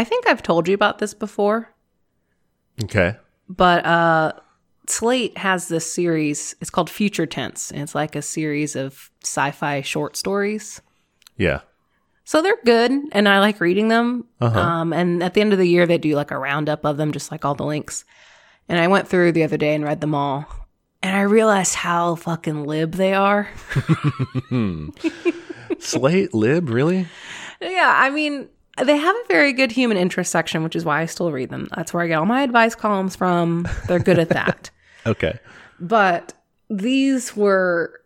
I think I've told you about this before, Okay. but uh, Slate has this series. It's called Future Tense, and it's like a series of sci-fi short stories. Yeah. So they're good, and I like reading them. Uh-huh. Um, and at the end of the year, they do like a roundup of them, just like all the links. And I went through the other day and read them all, and I realized how fucking lib they are. Slate lib, really? Yeah, I mean, they have a very good human interest section, which is why I still read them. That's where I get all my advice columns from. They're good at that. Okay. but these were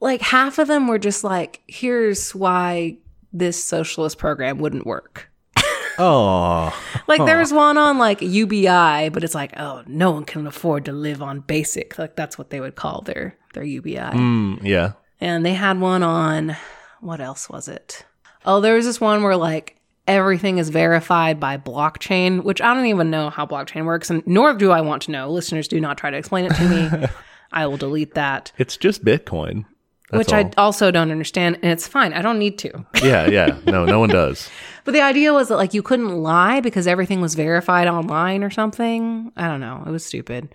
like half of them were just like, here's why this socialist program wouldn't work. Oh. Like there was one on like UBI, but it's like, oh, no one can afford to live on basic. Like that's what they would call their their UBI. Mm, yeah. And they had one on what else was it? Oh, there was this one where like everything is verified by blockchain, which I don't even know how blockchain works, and nor do I want to know. Listeners, do not try to explain it to me. I will delete that, It's just Bitcoin. That's which all. I also don't understand, and it's fine. I don't need to. yeah, yeah. No, no one does. But the idea was that like you couldn't lie because everything was verified online or something. I don't know. It was stupid.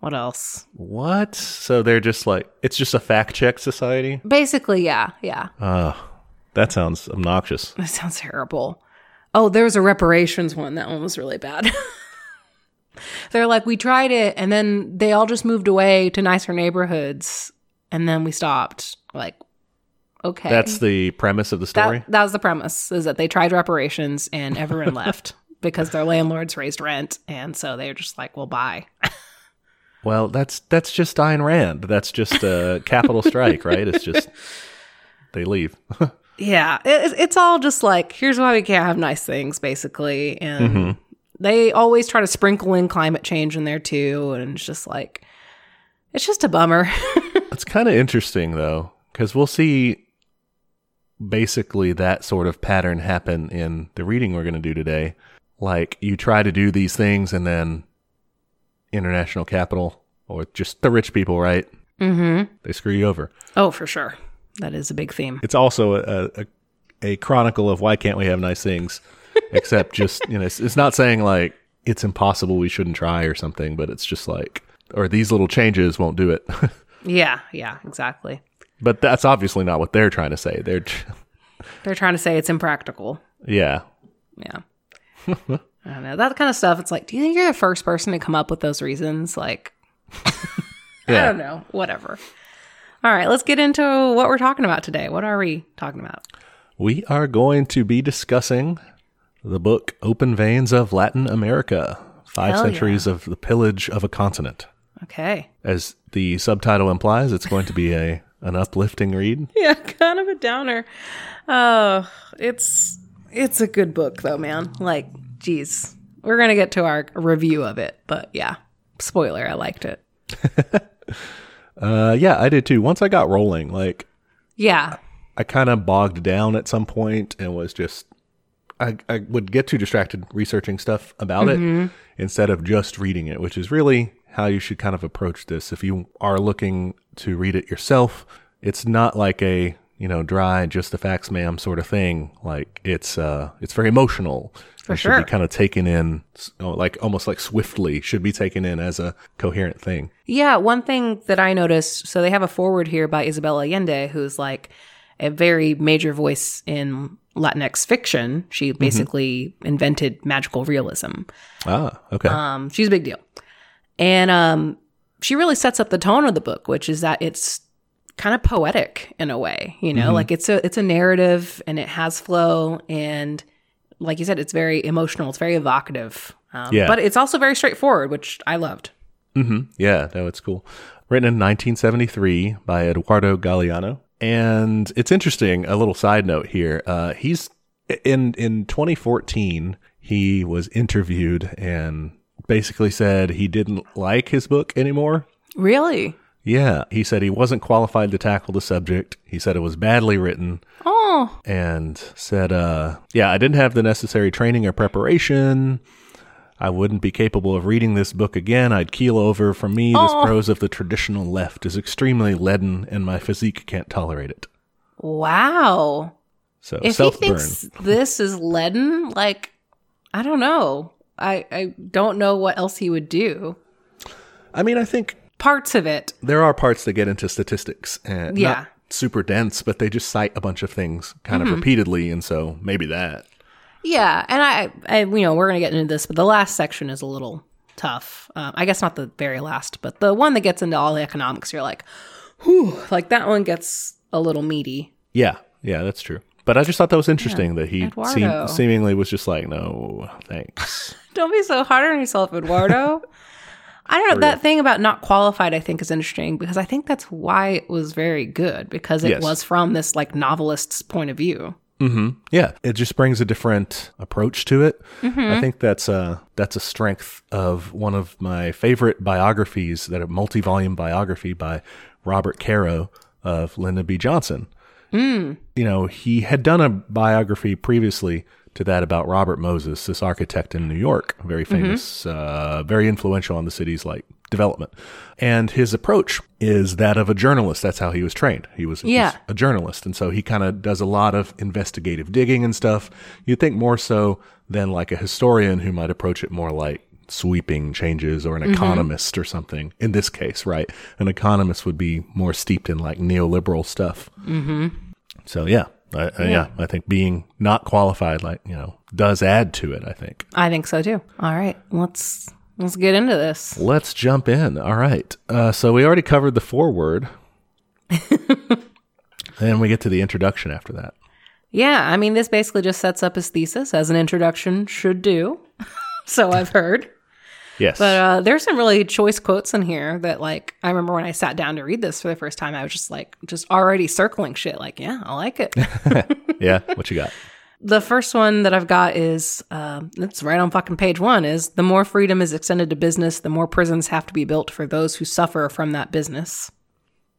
What else? What? So they're just like it's just a fact check society? Basically, yeah, yeah. Oh, that sounds obnoxious. That sounds terrible. Oh, there was a reparations one. That one was really bad. They're like, we tried it, and then they all just moved away to nicer neighborhoods, and then we stopped. Like, okay, That's the premise of the story. that. That was the premise: is that they tried reparations and everyone left because their landlords raised rent, and so they're just like, well, bye. well, that's that's just Ayn Rand. That's just a capital strike, right? It's just they leave. Yeah, it, it's all just like here's why we can't have nice things, basically, and Mm-hmm. they always try to sprinkle in climate change in there too, and it's just like it's just a bummer. It's kind of interesting though, because we'll see basically that sort of pattern happen in the reading we're going to do today. Like you try to do these things, and then international capital or just the rich people, right? mm-hmm. They screw you over. Oh, for sure, that is a big theme. It's also a, a, a chronicle of why can't we have nice things, except just you know, it's, it's not saying like it's impossible we shouldn't try or something, but it's just like or these little changes won't do it. Yeah, yeah, exactly. but that's obviously not what they're trying to say. They're They're trying to say it's impractical. yeah. Yeah. I don't know that kind of stuff. It's like, do you think you're the first person to come up with those reasons? Like, I don't know. Whatever. All right, let's get into what we're talking about today. What are we talking about? We are going to be discussing the book Open Veins of Latin America Five Hell Centuries of the Pillage of a Continent. Okay. As the subtitle implies, it's going to be a an uplifting read. Yeah, kind of a downer. Oh, it's it's a good book though, man. Like, geez, we're gonna get to our review of it, but yeah, spoiler, I liked it. Uh, yeah, I did too. Once I got rolling, like Yeah, I kind of bogged down at some point and was just I, I would get too distracted researching stuff about it instead of just reading it, which is really how you should kind of approach this. If you are looking to read it yourself, it's not like a you know dry just the facts ma'am sort of thing. Like it's uh it's very emotional. For It should be kind of taken in oh, like almost like swiftly should be taken in as a coherent thing. Yeah, one thing that I noticed, so they have a forward here by Isabella Allende, who's like a very major voice in Latinx fiction. She basically invented magical realism. Ah, okay. Um, she's a big deal. And um, she really sets up the tone of the book, which is that it's kind of poetic in a way, you know, like it's a it's a narrative and it has flow and like you said, it's very emotional, it's very evocative. Um, Yeah. but it's also very straightforward, which I loved. hmm Yeah, no, it's cool. Written in 1973 by Eduardo Galeano. And it's interesting, a little side note here. Uh, he's in in 2014, he was interviewed and basically said he didn't like his book anymore. Really? Yeah, he said he wasn't qualified to tackle the subject. He said it was badly written Oh, and said, uh, yeah, I didn't have the necessary training or preparation. I wouldn't be capable of reading this book again. I'd keel over. For me, this Oh. prose of the traditional left is extremely leaden, and my physique can't tolerate it. wow. So If self he thinks this is leaden, like I don't know. I I don't know what else he would do. I mean, I think Parts of it. there are parts that get into statistics and Yeah. not super dense, but they just cite a bunch of things kind Mm-hmm. of repeatedly, and so maybe that. Yeah, and I, I, you know, we're gonna get into this, but the last section is a little tough. Um, I guess not the very last, but the one that gets into all the economics, you're like, whew, like that one gets a little meaty. Yeah, yeah, that's true. But I just thought that was interesting that he seem, seemingly was just like, no, thanks. Don't be so hard on yourself, Eduardo. I don't know. That thing about not qualified, I think, is interesting because I think that's why it was very good because it Yes. was from this like novelist's point of view. Mm-hmm. Yeah, it just brings a different approach to it. Mm-hmm. I think that's a that's a strength of one of my favorite biographies, that a multi-volume biography by Robert Caro of Lyndon B. Johnson. Hmm. You know, he had done a biography previously to that about Robert Moses, this architect in New York, very famous, uh, very influential on the city's like development. And his approach is that of a journalist. That's how he was trained. He was Yeah. a journalist, and so he kind of does a lot of investigative digging and stuff. You'd think more so than like a historian who might approach it more like sweeping changes or an economist or something. In this case, right, an economist would be more steeped in like neoliberal stuff. Mm-hmm. So yeah, I, I, yeah, I think being not qualified, like you know, does add to it. I think. I think so too. All right, let's let's get into this. Let's jump in. All right. Uh, so we already covered the foreword. and we get to the introduction after that. Yeah, I mean, this basically just sets up his thesis as an introduction should do. so I've heard. Yes. But uh, there's some really choice quotes in here that, like, I remember when I sat down to read this for the first time, I was just like, just already circling shit. Like, yeah, I like it. yeah. What you got? the first one that I've got is, um, it's right on fucking page one, is the more freedom is extended to business, the more prisons have to be built for those who suffer from that business.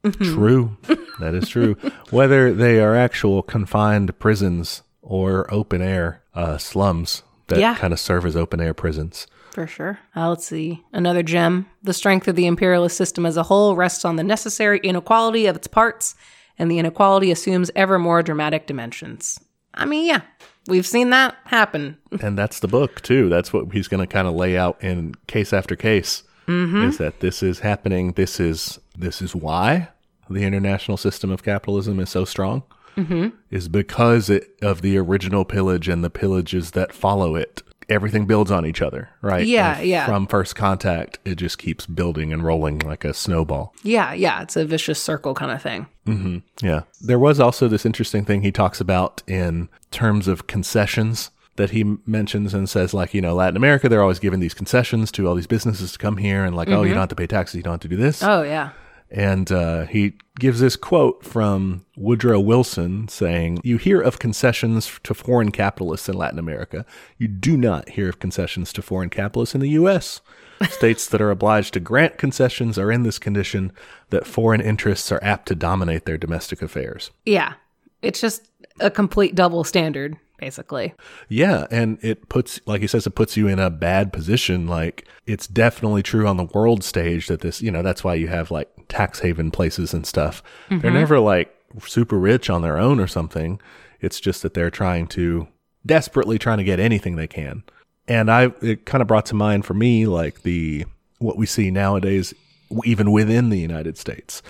True. that is true. Whether they are actual confined prisons or open air uh, slums that Yeah. kind of serve as open air prisons. For sure. Uh, let's see. Another gem. The strength of the imperialist system as a whole rests on the necessary inequality of its parts, and the inequality assumes ever more dramatic dimensions. I mean, yeah, we've seen that happen. and that's the book too. That's what he's going to kind of lay out in case after case. Is that this is happening? This is this is why the international system of capitalism is so strong. Mm-hmm. Is because it, of the original pillage and the pillages that follow it. Everything builds on each other, right? Yeah, And yeah. From first contact, it just keeps building and rolling like a snowball. Yeah, yeah, it's a vicious circle kind of thing. Mm-hmm, yeah. There was also this interesting thing he talks about in terms of concessions that he mentions and says, like, you know, Latin America, they're always giving these concessions to all these businesses to come here and, like, oh, you mm-hmm. don't have to pay taxes, you don't have to do this. Oh, yeah. And uh, he gives this quote from Woodrow Wilson saying, You hear of concessions to foreign capitalists in Latin America. You do not hear of concessions to foreign capitalists in the U.S. States that are obliged to grant concessions are in this condition that foreign interests are apt to dominate their domestic affairs. Yeah. It's just a complete double standard, basically. Yeah, and it puts, like he says, it puts you in a bad position. Like it's definitely true on the world stage that this, you know, that's why you have like tax haven places and stuff. They're never like super rich on their own or something. It's just that they're trying to desperately trying to get anything they can. And I, it kind of brought to mind for me like the what we see nowadays, even within the United States.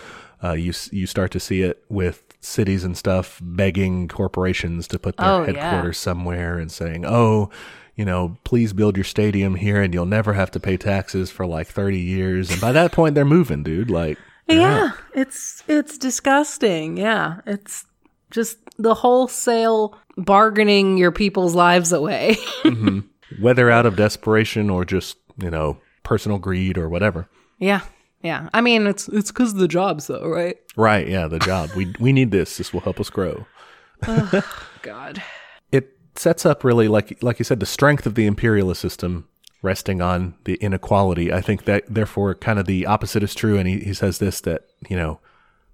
Uh, you you start to see it with cities and stuff begging corporations to put their Oh, yeah. headquarters somewhere and saying, "Oh, you know, please build your stadium here, and you'll never have to pay taxes for like thirty years." And by that point, they're moving, dude. Like, Yeah, out. it's it's disgusting. Yeah, it's just the wholesale bargaining your people's lives away. Mm-hmm. whether out of desperation or just you know personal greed or whatever. yeah, yeah. I mean, it's it's because of the jobs, though, right? Right? Yeah, the job. we we need this. This will help us grow. God. it sets up really like like you said the strength of the imperialist system resting on the inequality i think that therefore kind of the opposite is true and he, he says this that you know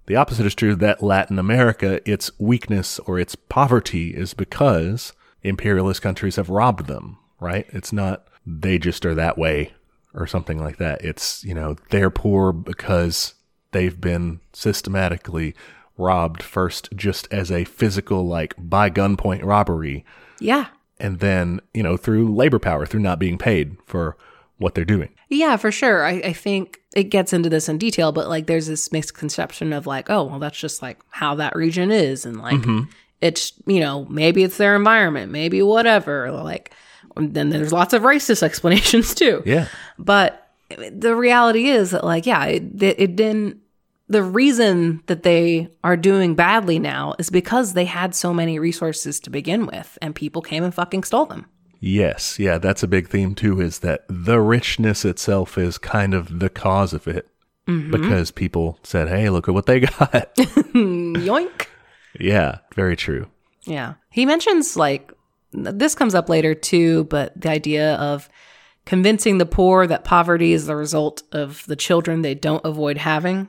the opposite is true that latin america its weakness or its poverty is because imperialist countries have robbed them right it's not they just are that way or something like that it's you know they're poor because they've been systematically robbed first just as a physical like by gunpoint robbery Yeah. and then, you know, through labor power, through not being paid for what they're doing. Yeah, for sure. I, I think it gets into this in detail, but like there's this misconception of like, oh, well, that's just like how that region is. And like, mm-hmm. it's, you know, maybe it's their environment, maybe whatever. Like, then there's lots of racist explanations too. Yeah. But the reality is that, like, yeah, it, it, it didn't. The reason that they are doing badly now is because they had so many resources to begin with, and people came and fucking stole them. Yes. Yeah. That's a big theme too, is that the richness itself is kind of the cause of it mm-hmm. because people said, hey, look at what they got. Yoink. yeah. Very true. Yeah. He mentions like this comes up later too, but the idea of convincing the poor that poverty is the result of the children they don't avoid having.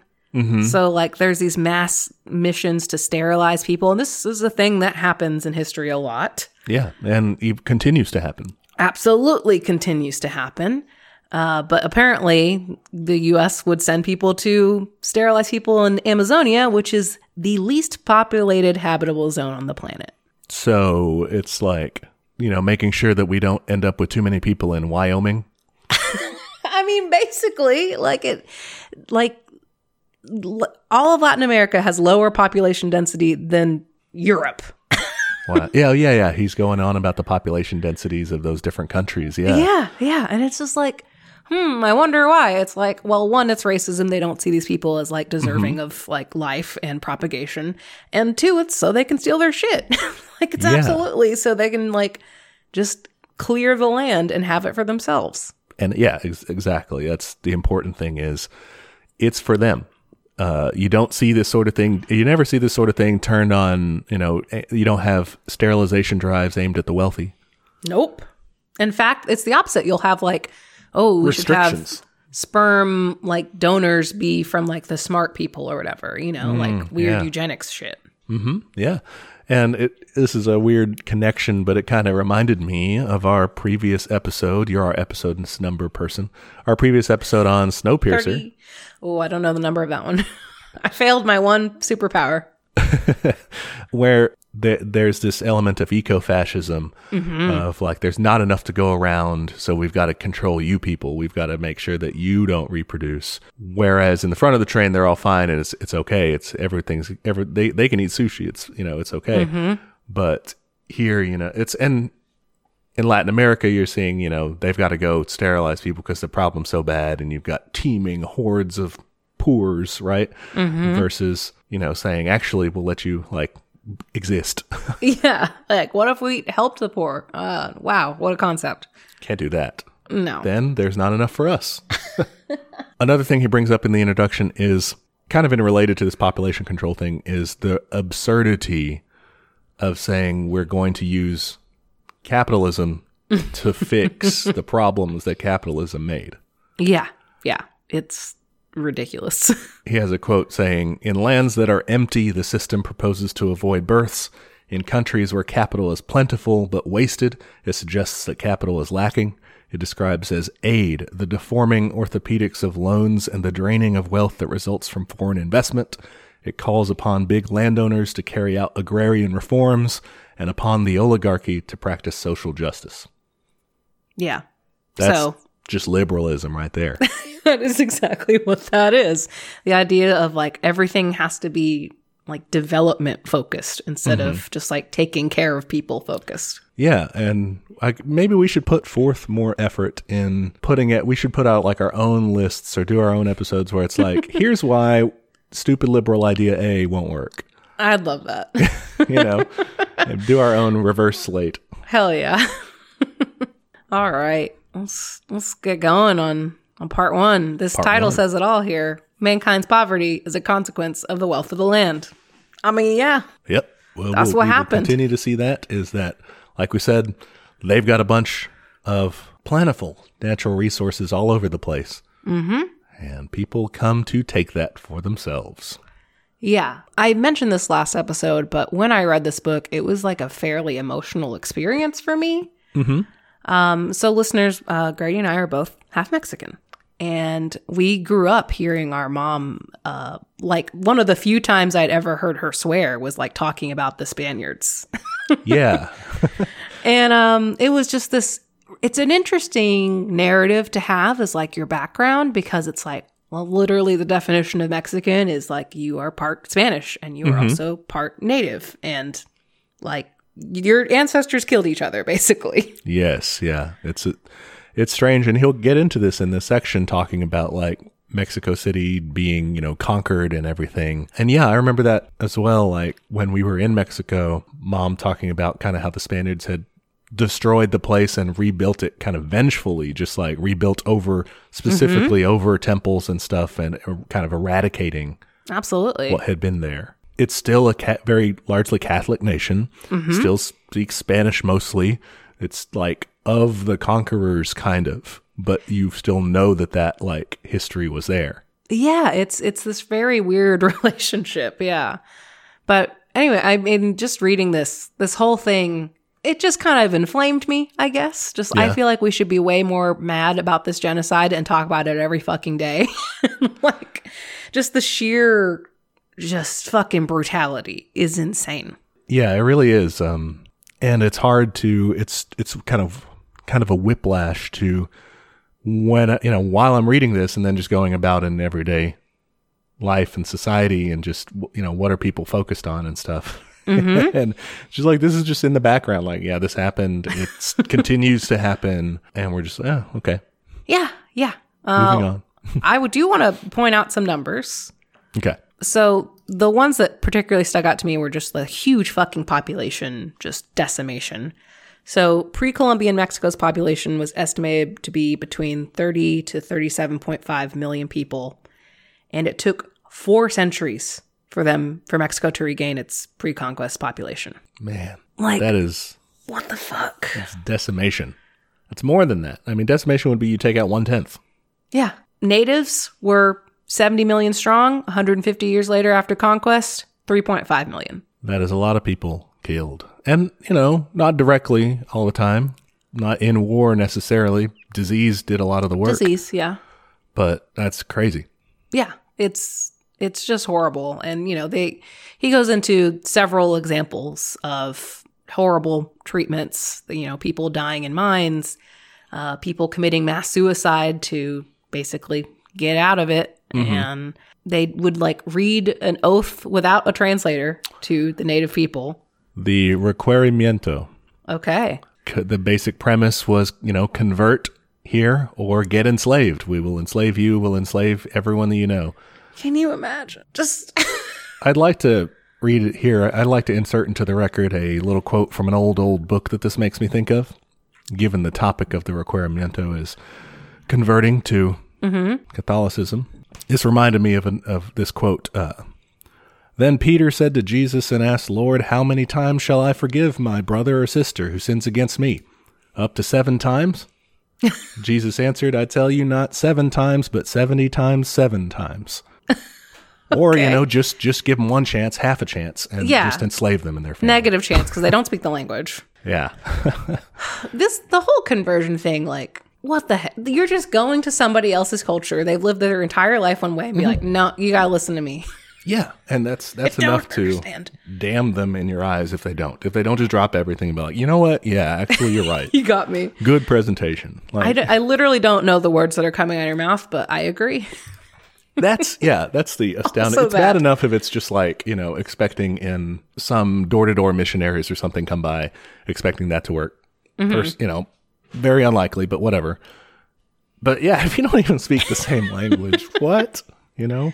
So like there's these mass missions to sterilize people and this is a thing that happens in history a lot. Yeah. And it continues to happen. Absolutely continues to happen. Uh, but apparently, the US would send people to sterilize people in Amazonia, which is the least populated habitable zone on the planet. So it's like, you know, making sure that we don't end up with too many people in Wyoming. I mean, basically, like it, like l- all of Latin America has lower population density than Europe. Wow. yeah, yeah, yeah. He's going on about the population densities of those different countries. Yeah. Yeah, yeah. And it's just like, hmm, I wonder why. It's like, well, one, it's racism. They don't see these people as like deserving of like life and propagation. And two, it's so they can steal their shit. like it's Yeah. absolutely so they can like just clear the land and have it for themselves. And yeah, ex- exactly. That's the important thing is it's for them. Uh, you don't see this sort of thing. You never see this sort of thing turned on. You know, eh, you don't have sterilization drives aimed at the wealthy. Nope. In fact, it's the opposite. You'll have like, oh, we should have sperm like donors be from like the smart people or whatever, you know, like weird yeah. eugenics shit. Mm-hmm. Yeah. And it, this is a weird connection, but it kind of reminded me of our previous episode. You're our episode number person. Our previous episode on Snowpiercer. 30. Oh, I don't know the number of that one. I failed my one superpower. where there, there's this element of eco-fascism mm-hmm. of like there's not enough to go around so we've got to control you people. We've got to make sure that you don't reproduce. Whereas in the front of the train they're all fine and it's it's okay. It's everything's every they, they can eat sushi. It's you know it's okay. Mm-hmm. But here you know it's and in Latin America, you're seeing, you know, they've got to go sterilize people because the problem's so bad, and you've got teeming hordes of poors, right? Mm-hmm. Versus, you know, saying, actually, we'll let you like exist. Yeah. Like, what if we helped the poor? Uh, wow. What a concept. Can't do that. No. Then there's not enough for us. Another thing he brings up in the introduction is kind of in related to this population control thing is the absurdity of saying we're going to use capitalism to fix the problems that capitalism made. Yeah. Yeah. It's ridiculous. He has a quote saying, In lands that are empty, the system proposes to avoid births. In countries where capital is plentiful but wasted, it suggests that capital is lacking. It describes as aid the deforming orthopedics of loans and the draining of wealth that results from foreign investment. It calls upon big landowners to carry out agrarian reforms and upon the oligarchy to practice social justice. yeah. That's so just liberalism right there. that is exactly what that is. The idea of like everything has to be like development focused instead of mm-hmm. just like taking care of people focused. Yeah, and like maybe we should put forth more effort in putting it. We should put out like our own lists or do our own episodes where it's like, here's why stupid liberal idea A won't work. I'd love that. You know, do our own reverse slate. Hell yeah. all right. Let's let's get going on on part 1. This title one. says it all here. Mankind's poverty is a consequence of the wealth of the land. I mean, yeah. Yep. Well, That's we'll- what we happened. Continue to see that is that, like we said, they've got a bunch of plentiful natural resources all over the place, mm-hmm. and people come to take that for themselves. Yeah. I mentioned this last episode, but when I read this book, it was like a fairly emotional experience for me. Mm-hmm. Um, so, listeners, uh, Grady and I are both half Mexican. And we grew up hearing our mom, uh, like one of the few times I'd ever heard her swear was like talking about the Spaniards. Yeah. and um, it was just this. It's an interesting narrative to have as like your background because it's like, well, literally the definition of Mexican is like you are part Spanish and you are also part native, and like your ancestors killed each other basically. Yes, yeah. It's a, it's strange and he'll get into this in this section talking about like Mexico City being, you know, conquered and everything. And yeah, I remember that as well like when we were in Mexico, mom talking about kind of how the Spaniards had destroyed the place and rebuilt it kind of vengefully, just like rebuilt over specifically over temples and stuff and uh, kind of eradicating Absolutely. what had been there. It's still a ca- very largely Catholic nation. Still speaks Spanish mostly. It's like of the conquerors, kind of, but you still know that that like history was there. Yeah, it's it's this very weird relationship. Yeah. But anyway, I mean just reading this this whole thing it just kind of inflamed me, I guess. Just I feel like we should be way more mad about this genocide and talk about it every fucking day. like just the sheer just fucking brutality is insane. Yeah, it really is. Um, and it's hard to. It's it's kind of kind of a whiplash to when you know while I'm reading this and then just going about in everyday life and society and just you know what are people focused on and stuff. and she's like, this is just in the background. Like, yeah, this happened. It continues to happen, and we're just, oh, okay, Yeah, yeah. moving Uh, on. I do want to point out some numbers. Okay, So the ones that particularly stuck out to me were just the huge fucking population, just decimation. So pre-Columbian Mexico's population was estimated to be between 30 to 37.5 million people, and it took 4 centuries for them for Mexico to regain its pre-conquest population. man, Like that is what the fuck? it's decimation. It's more than that. I mean, decimation would be you take out one tenth. Yeah. Natives were 70 million strong, 150 years later after conquest, 3.5 million. That is a lot of people killed. And, you know, not directly all the time, not in war necessarily. Disease did a lot of the work, Disease, yeah. but that's crazy. yeah it's it's just horrible and you know they he goes into several examples of horrible treatments you know people dying in mines uh, people committing mass suicide to basically get out of it and they would like read an oath without a translator to the native people The requerimiento, okay the basic premise was, you know, convert here or get enslaved. We will enslave you, we'll enslave everyone that you know. can you imagine just I'd like to read it here. I'd like to insert into the record a little quote from an old, old book that this makes me think of, given the topic of the requerimiento is converting to Catholicism. This reminded me of, an, of this quote. Uh, then Peter said to Jesus and asked, Lord, how many times shall I forgive my brother or sister who sins against me? Up to seven times? Jesus answered, I tell you not seven times, but 70 times seven times. Or, you know, just just give them one chance, half a chance, and Yeah. just enslave them in their family. negative chance because they don't speak the language Yeah. this the whole conversion thing like what the heck you're just going to somebody else's culture they've lived their entire life one way and be mm-hmm. like no you gotta listen to me yeah. And that's that's I enough to understand. damn them in your eyes if they don't. If they don't just drop everything and be like, you know what? Yeah, actually, you're right. you got me Good presentation. I, Like, d- I literally don't know the words that are coming out of your mouth but i agree That's yeah, that's the astounding. Also it's bad that. enough if it's just like you know expecting in some door to door missionaries or something come by, expecting that to work. Mm-hmm. Pers- you know, very unlikely, but whatever. But yeah, if you don't even speak the same language, what you know?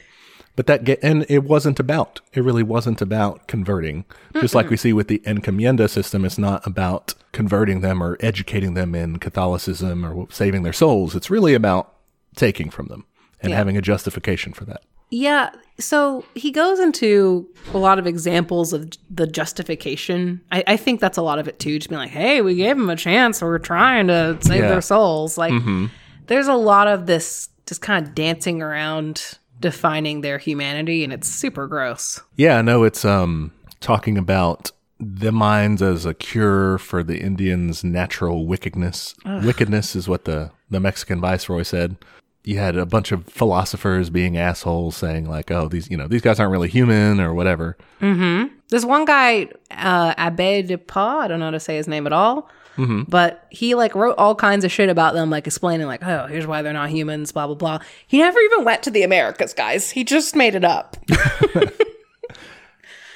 But that get and it wasn't about. It really wasn't about converting. Just like we see with the encomienda system, it's not about converting them or educating them in Catholicism or saving their souls. It's really about taking from them and Yeah. having a justification for that. yeah so he goes into a lot of examples of the justification I, I think that's a lot of it too just being like hey we gave them a chance we're trying to save Yeah. their souls like mm-hmm. there's a lot of this just kind of dancing around defining their humanity and it's super gross Yeah, no, it's um talking about the mines as a cure for the Indians' natural wickedness. Wickedness is what the the Mexican viceroy said. you had a bunch of philosophers being assholes saying like, "Oh, these you know these guys aren't really human" or whatever. Mm-hmm. This one guy, uh, Abbe de Pa, I don't know how to say his name at all, Mm-hmm. but he like wrote all kinds of shit about them, like explaining like, oh, here's why they're not humans, blah blah blah. He never even went to the Americas, guys. He just made it up.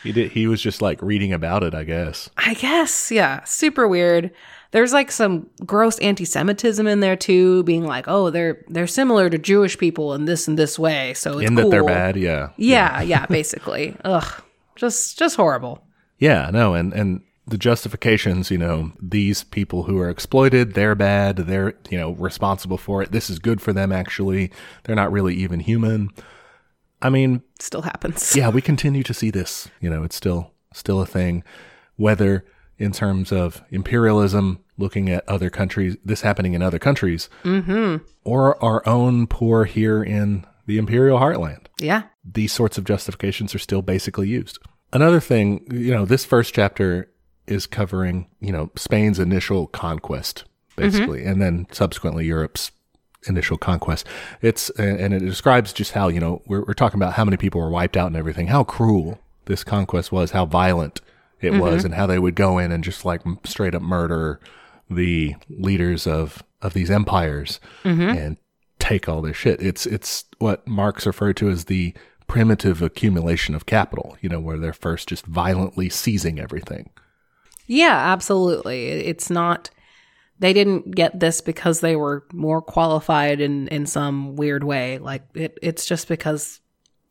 He did. He was just like reading about it, I guess. I guess, yeah, super weird. There's like some gross anti-Semitism in there too, being like, oh, they're they're similar to Jewish people in this and this way, so it's In cool. that they're bad, yeah, Yeah, yeah, basically. Ugh, just just horrible. yeah. No, and and the justifications, you know, these people who are exploited, they're bad. They're you know responsible for it. This is good for them. Actually, they're not really even human. I mean, Still happens. yeah, we continue to see this. You know, it's still still a thing. Whether in terms of imperialism, looking at other countries, this happening in other countries, mm-hmm. or our own poor here in the imperial heartland. Yeah. These sorts of justifications are still basically used. Another thing, you know, this first chapter is covering, you know, Spain's initial conquest, basically, and then subsequently Europe's initial conquest. It's and it describes just how you know we're, we're talking about how many people were wiped out and everything, how cruel this conquest was, how violent it mm-hmm. was, and how they would go in and just like straight up murder the leaders of of these empires mm-hmm. and take all their shit. It's it's what Marx referred to as the primitive accumulation of capital. You know, where they're first just violently seizing everything. Yeah, absolutely. It's not they didn't get this because they were more qualified in in some weird way. Like it it's just because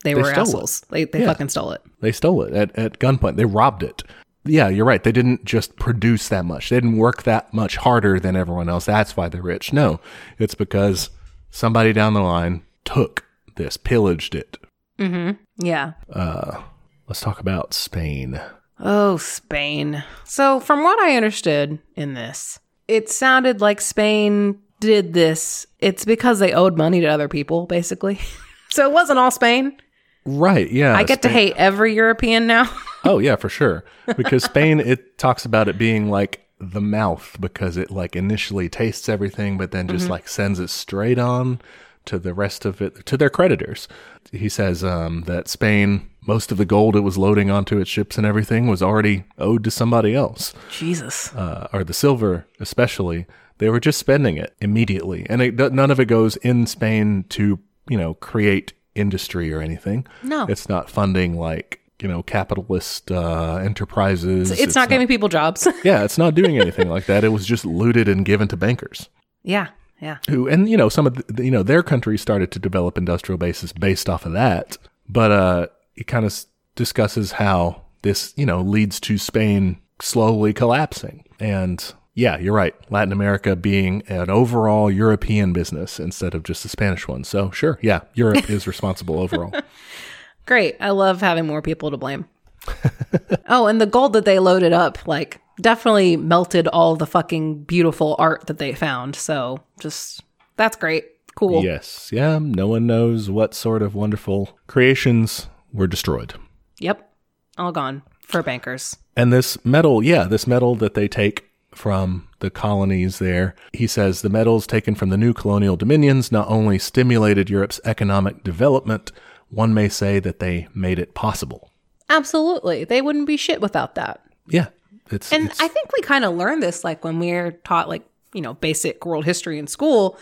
they, were stole it. assholes. They they Yeah. fucking stole it. They stole it at, at gunpoint. They robbed it. Yeah, you're right. They didn't just produce that much. They didn't work that much harder than everyone else. That's why they're rich. No, it's because somebody down the line took this, pillaged it. Mhm. Yeah. Uh, Let's talk about Spain. Oh, Spain. So, from what I understood in this, it sounded like Spain did this. It's because they owed money to other people, basically. so, it wasn't all Spain. Right. Yeah. I get to hate every European now. Oh yeah, for sure. Because Spain, it talks about it being like the mouth because it like initially tastes everything, but then just like sends it straight on to the rest of it to their creditors. He says um, that Spain, most of the gold it was loading onto its ships and everything was already owed to somebody else, Jesus. uh, or the silver especially. They were just spending it immediately, and it, none of it goes in Spain to you know create industry or anything. No. it's not funding like you know capitalist uh, enterprises. It's, not giving people jobs. yeah, it's not doing anything like that. It was just looted and given to bankers yeah. Yeah. who, and you know, some of the, you know their countries started to develop industrial bases based off of that. But uh, it kind of s- discusses how this you know leads to Spain slowly collapsing. And yeah, you're right. Latin America being an overall European business instead of just a Spanish one. So sure, yeah, Europe is responsible overall. Great. I love having more people to blame. oh, and the gold that they loaded up, like, definitely melted all the fucking beautiful art that they found. So just, that's great. Cool. Yes, yeah. No one knows what sort of wonderful creations were destroyed. Yep. All gone for bankers. And this metal, yeah, this metal that they take from the colonies there, he says the metals taken from the new colonial dominions not only stimulated Europe's economic development, one may say that they made it possible. Absolutely. They wouldn't be shit without that. Yeah. It's, And it's I think we kind of learned this like when we are taught like, you know, basic world history in school.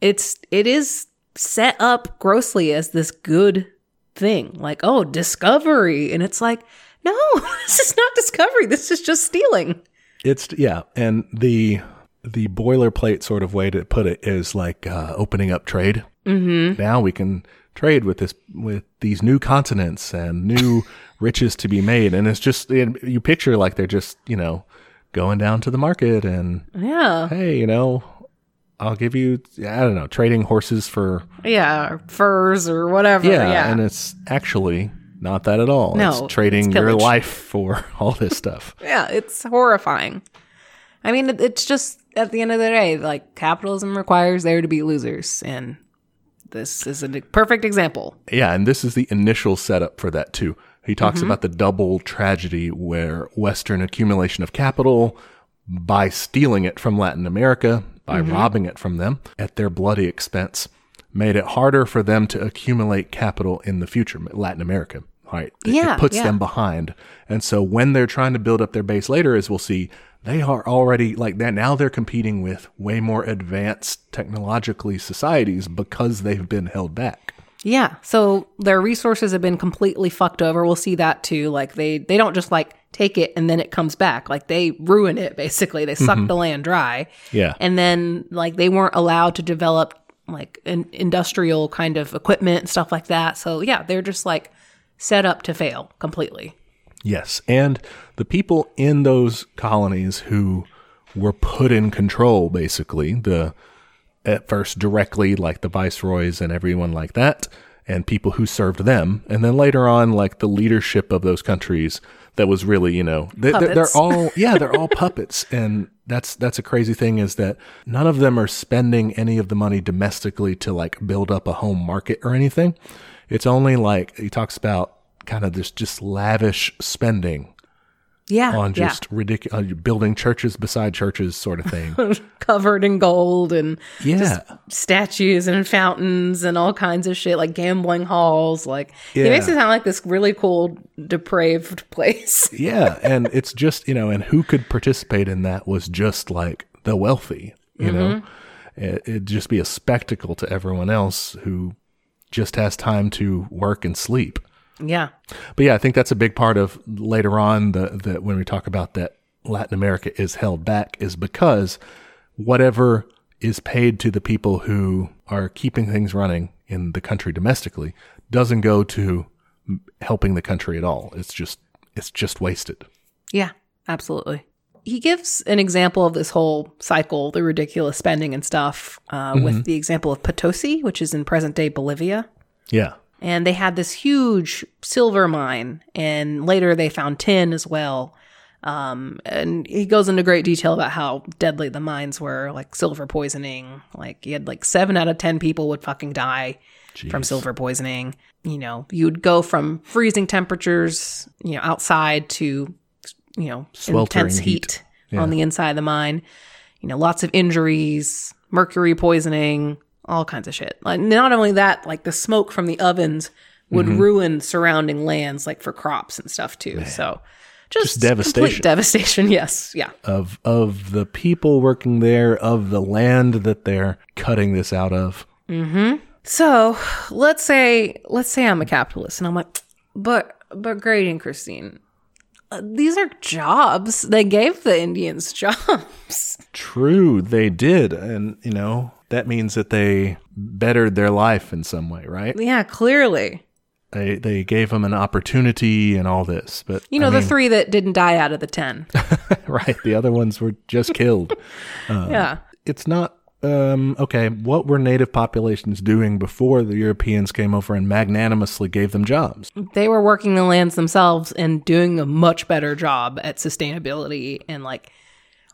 It's it is set up grossly as this good thing. Like, oh, discovery. And it's like, no, this is not discovery. This is just stealing. it's yeah, and the the boilerplate sort of way to put it is like uh, opening up trade. Mm-hmm. Now we can trade with this with these new continents and new riches to be made, and it's just and you picture like they're just you know going down to the market and Yeah. hey, you know, I'll give you I don't know trading horses for Yeah. Furs or whatever. yeah, Yeah. and it's actually not that at all. No, it's trading it's your life for all this stuff. yeah. It's horrifying. I mean, it's just at the end of the day, like capitalism requires there to be losers. And this is a perfect example. Yeah, and this is the initial setup for that too. He talks mm-hmm. about the double tragedy where Western accumulation of capital by stealing it from Latin America, by mm-hmm. robbing it from them at their bloody expense, made it harder for them to accumulate capital in the future, Latin America. Right. It- Yeah, It puts yeah. them behind. And so when they're trying to build up their base later, as we'll see, they are already like that. Now they're competing with way more advanced technologically societies because they've been held back. Yeah. So their resources have been completely fucked over. We'll see that too. Like they they don't just like take it and then it comes back. Like they ruin it basically. They suck mm-hmm. the land dry. Yeah. And then like they weren't allowed to develop like an industrial kind of equipment and stuff like that. So yeah, they're just like set up to fail completely. Yes. And the people in those colonies who were put in control, basically, the at first directly, like the viceroys and everyone like that, and people who served them. And then later on, like the leadership of those countries that was really, you know, they, they're, they're all, yeah, they're all puppets. And that's, that's a crazy thing is that none of them are spending any of the money domestically to like build up a home market or anything. It's only like he talks about kind of this just lavish spending Yeah. on yeah. just ridiculous uh, building churches beside churches sort of thing. covered in gold and yeah. statues and fountains and all kinds of shit, like gambling halls. Like Yeah. it makes it sound like this really cool, depraved place. yeah. And it's just, you know, and who could participate in that was just like the wealthy, you know? Mm-hmm. It, it'd just be a spectacle to everyone else who just has time to work and sleep. Yeah. But yeah, I think that's a big part of later on the, the when we talk about that Latin America is held back is because whatever is paid to the people who are keeping things running in the country domestically doesn't go to helping the country at all. It's just it's just wasted. Yeah, absolutely. He gives an example of this whole cycle, the ridiculous spending and stuff, uh, with the example of Potosi, which is in present day Bolivia. Yeah. And they had this huge silver mine, and later they found tin as well. Um, and he goes into great detail about how deadly the mines were, like silver poisoning. Like he had like seven out of ten people would fucking die from silver poisoning. You know, you would go from freezing temperatures, you know, outside to, you know, Sweltering intense heat. heat, on the inside of the mine. You know, lots of injuries, mercury poisoning, all kinds of shit. Like not only that, like the smoke from the ovens would Mm-hmm. ruin surrounding lands, like for crops and stuff too. So just, Just devastation. devastation. Yes, yeah. Of of the people working there, of the land that they're cutting this out of. So let's say let's say I'm a capitalist and I'm like, but but Grady and Christine, uh, these are jobs. They gave the Indians jobs. True, they did. And, you know, that means that they bettered their life in some way, right? yeah, clearly. They they gave them an opportunity and all this. But You know, I the mean, three that didn't die out of the ten. right, the other ones were just killed. yeah. It's not um okay, what were native populations doing before the Europeans came over and magnanimously gave them jobs? They were working the lands themselves and doing a much better job at sustainability and like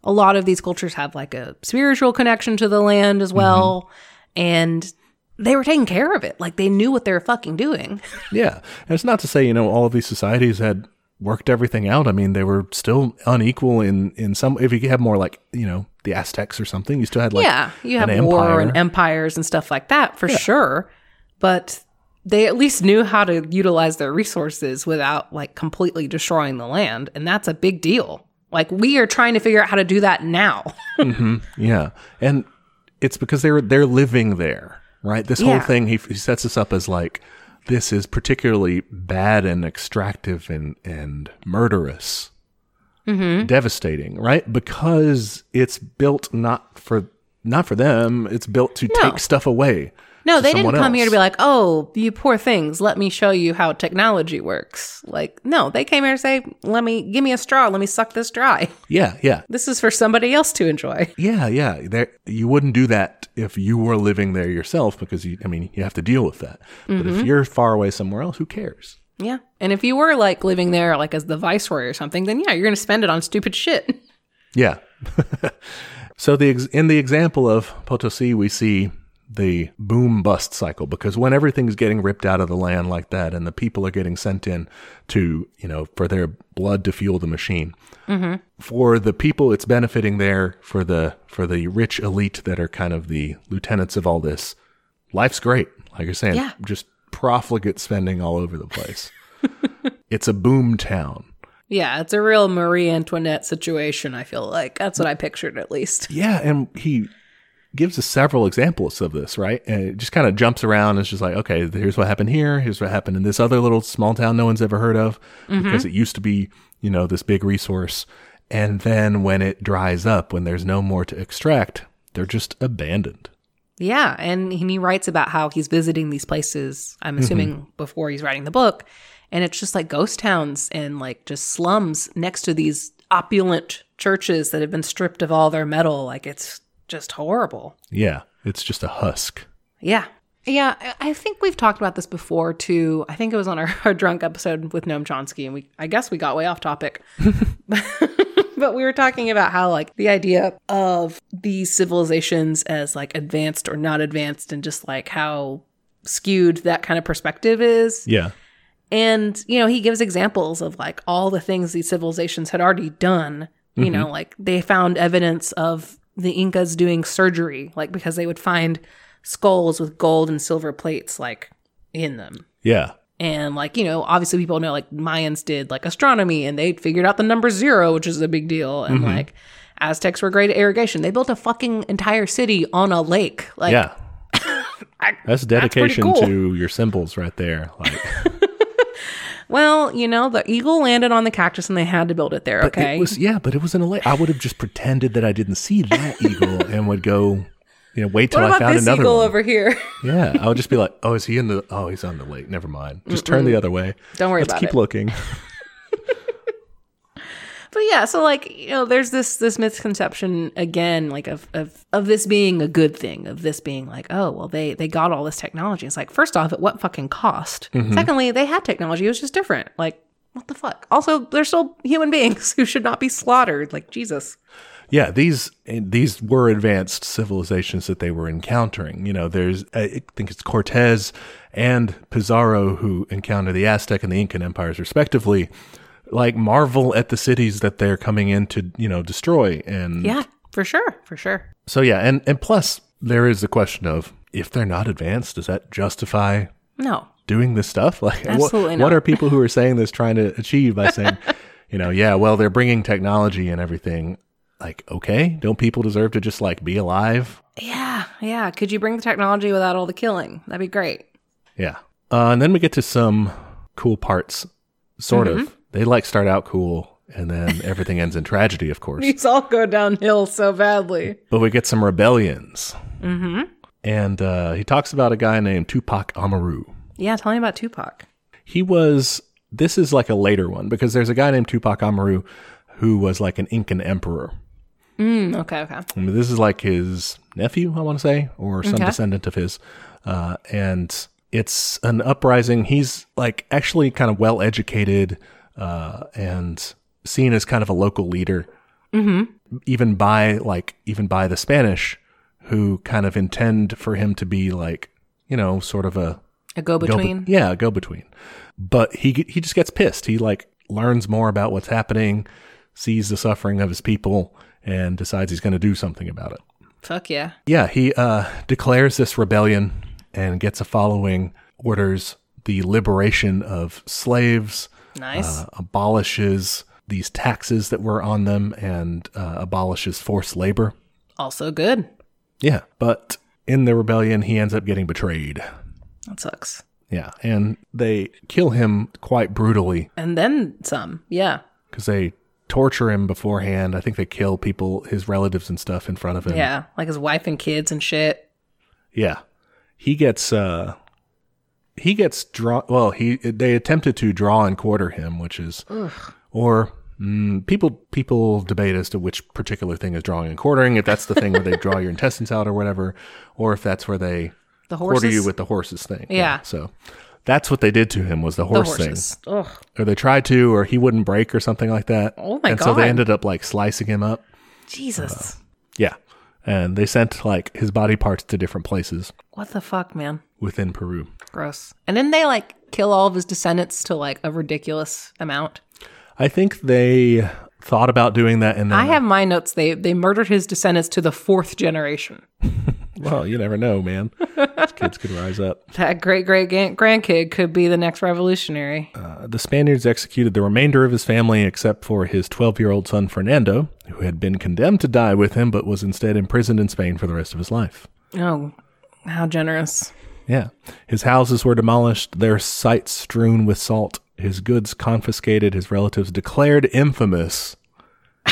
a lot of these cultures have like a spiritual connection to the land as well. Mm-hmm. And they were taking care of it. Like they knew what they were fucking doing. Yeah. And it's not to say, you know, all of these societies had worked everything out. I mean, they were still unequal in in some if you have more like, you know, the Aztecs or something, you still had like yeah, you have an war empire. and empires and stuff like that for sure. But they at least knew how to utilize their resources without like completely destroying the land, and that's a big deal. Like we are trying to figure out how to do that now. Yeah, and it's because they're they're living there, right? This whole thing he, he sets us up as like this is particularly bad and extractive and and murderous, Mm-hmm. devastating, right? Because it's built not for not for them. It's built to No. take stuff away. No, they didn't come here to be like, "Oh, you poor things, let me show you how technology works." Like, no, they came here to say, "Let me give me a straw, let me suck this dry." Yeah, yeah, This is for somebody else to enjoy. yeah, yeah. There, you wouldn't do that if you were living there yourself, because you, I mean, you have to deal with that. But Mm-hmm. if you're far away somewhere else, who cares? Yeah. And if you were like living there like as the viceroy or something, then yeah, you're going to spend it on stupid shit. Yeah. so the ex- in the example of Potosi, we see the boom bust cycle because when everything's getting ripped out of the land like that, and the people are getting sent in to you know for their blood to fuel the machine. Mm-hmm. For the people, it's benefiting there. For the for the rich elite that are kind of the lieutenants of all this, life's great. Like you're saying, Yeah. just profligate spending all over the place. it's a boom town. Yeah, it's a real Marie Antoinette situation, I feel like. That's what I pictured at least. Yeah, and he gives us several examples of this, right? And it just kind of jumps around. It's just like, okay, here's what happened here. Here's what happened in this other little small town no one's ever heard of mm-hmm. because it used to be, you know, this big resource. And then when it dries up, when there's no more to extract, they're just abandoned. Yeah, and he writes about how he's visiting these places, I'm mm-hmm. assuming before he's writing the book, and it's just like ghost towns and like just slums next to these opulent churches that have been stripped of all their metal. Like it's just horrible. Yeah, it's just a husk. Yeah. Yeah, I- think we've talked about this before too. I think it was on our, our drunk episode with Noam Chomsky, and we I guess we got way off topic. but we were talking about how like the idea of these civilizations as like advanced or not advanced, and just like how skewed that kind of perspective is. Yeah. And, you know, he gives examples of like all the things these civilizations had already done. You mm-hmm. know, like they found evidence of the Incas doing surgery, like because they would find skulls with gold and silver plates like in them. Yeah. And like, you know, obviously people know like Mayans did like astronomy and they figured out the number zero, which is a big deal. And mm-hmm. like Aztecs were great at irrigation. They built a fucking entire city on a lake. Like, Yeah. That's dedication cool. to your symbols right there. Like well, you know, the eagle landed on the cactus and they had to build it there. Okay. It was yeah, but it was in a lake. I would have just pretended that I didn't see that eagle and would go, you know, wait till what I about found this another eagle one. over here? Yeah, I would just be like, "Oh, is he in the? Oh, he's on the lake. Never mind. Just turn the other way. Don't worry Let's keep it. looking." But yeah, so like you know, there's this this misconception again, like of of of this being a good thing, of this being like, oh well, they they got all this technology. It's like first off, at what fucking cost? Mm-hmm. Secondly, they had technology; it was just different. Like what the fuck? Also, they're still human beings who should not be slaughtered. Like Jesus. Yeah, these these were advanced civilizations that they were encountering. You know, there's I think it's Cortez and Pizarro who encounter the Aztec and the Incan empires respectively. Like marvel at the cities that they're coming in to you know destroy and Yeah, for sure, for sure. So yeah, and and plus there is the question of if they're not advanced, does that justify No, doing this stuff? Like, what, Absolutely what not. are people who are saying this trying to achieve by saying, you know, yeah, well, they're bringing technology and everything. Like, okay, don't people deserve to just like be alive? yeah, yeah. Could you bring the technology without all the killing? That'd be great. Yeah. Uh, and then we get to some cool parts, sort Mm-hmm. of. They like start out cool, and then everything ends in tragedy, of course. These all go downhill so badly. But we get some rebellions. Mm-hmm. And uh, he talks about a guy named Tupac Amaru. Yeah, tell me about Tupac. He was. This is like a later one because there's a guy named Tupac Amaru who was like an Incan emperor. Mm, okay, okay. I mean, this is like his nephew, I want to say, or some Okay. descendant of his. Uh, and it's an uprising. He's like actually kind of well educated uh, and seen as kind of a local leader, even by like even by the Spanish, who kind of intend for him to be like you know sort of a A go go between. yeah, a go between. But he he just gets pissed. He like learns more about what's happening, sees the suffering of his people, and decides he's going to do something about it. Fuck yeah. Yeah, he uh, declares this rebellion and gets a following, orders the liberation of slaves, Nice. uh, abolishes these taxes that were on them, and uh, abolishes forced labor. also good. Yeah, but in the rebellion, he ends up getting betrayed. That sucks. Yeah, and they kill him quite brutally And then some. Yeah. because they torture him beforehand. I think they kill people, his relatives and stuff, in front of him. Yeah. Like his wife and kids and shit. yeah. He gets uh, he gets drawn. Well, he they attempted to draw and quarter him, which is or. Mm, people people debate as to which particular thing is drawing and quartering. If that's the thing where they draw your intestines out or whatever, or if that's where they The quarter you with the horses thing. Yeah. So that's what they did to him was the the horse thing. Ugh. or they tried to, or he wouldn't break, or something like that. Oh my and so they ended up like slicing him up. Jesus. Yeah, and they sent like his body parts to different places what the fuck, man? within Peru. Gross. And then they like kill all of his descendants to like a ridiculous amount. I think they thought about doing that, and then I have my notes. They they murdered his descendants to the fourth generation. Well, you never know, man. These kids could rise up. That great great grandkid could be the next revolutionary. Uh, the Spaniards executed the remainder of his family except for his 12 year old son Fernando, who had been condemned to die with him but was instead imprisoned in Spain for the rest of his life. Oh, how generous. Yeah. His houses were demolished, their sites strewn with salt, his goods confiscated, his relatives declared infamous,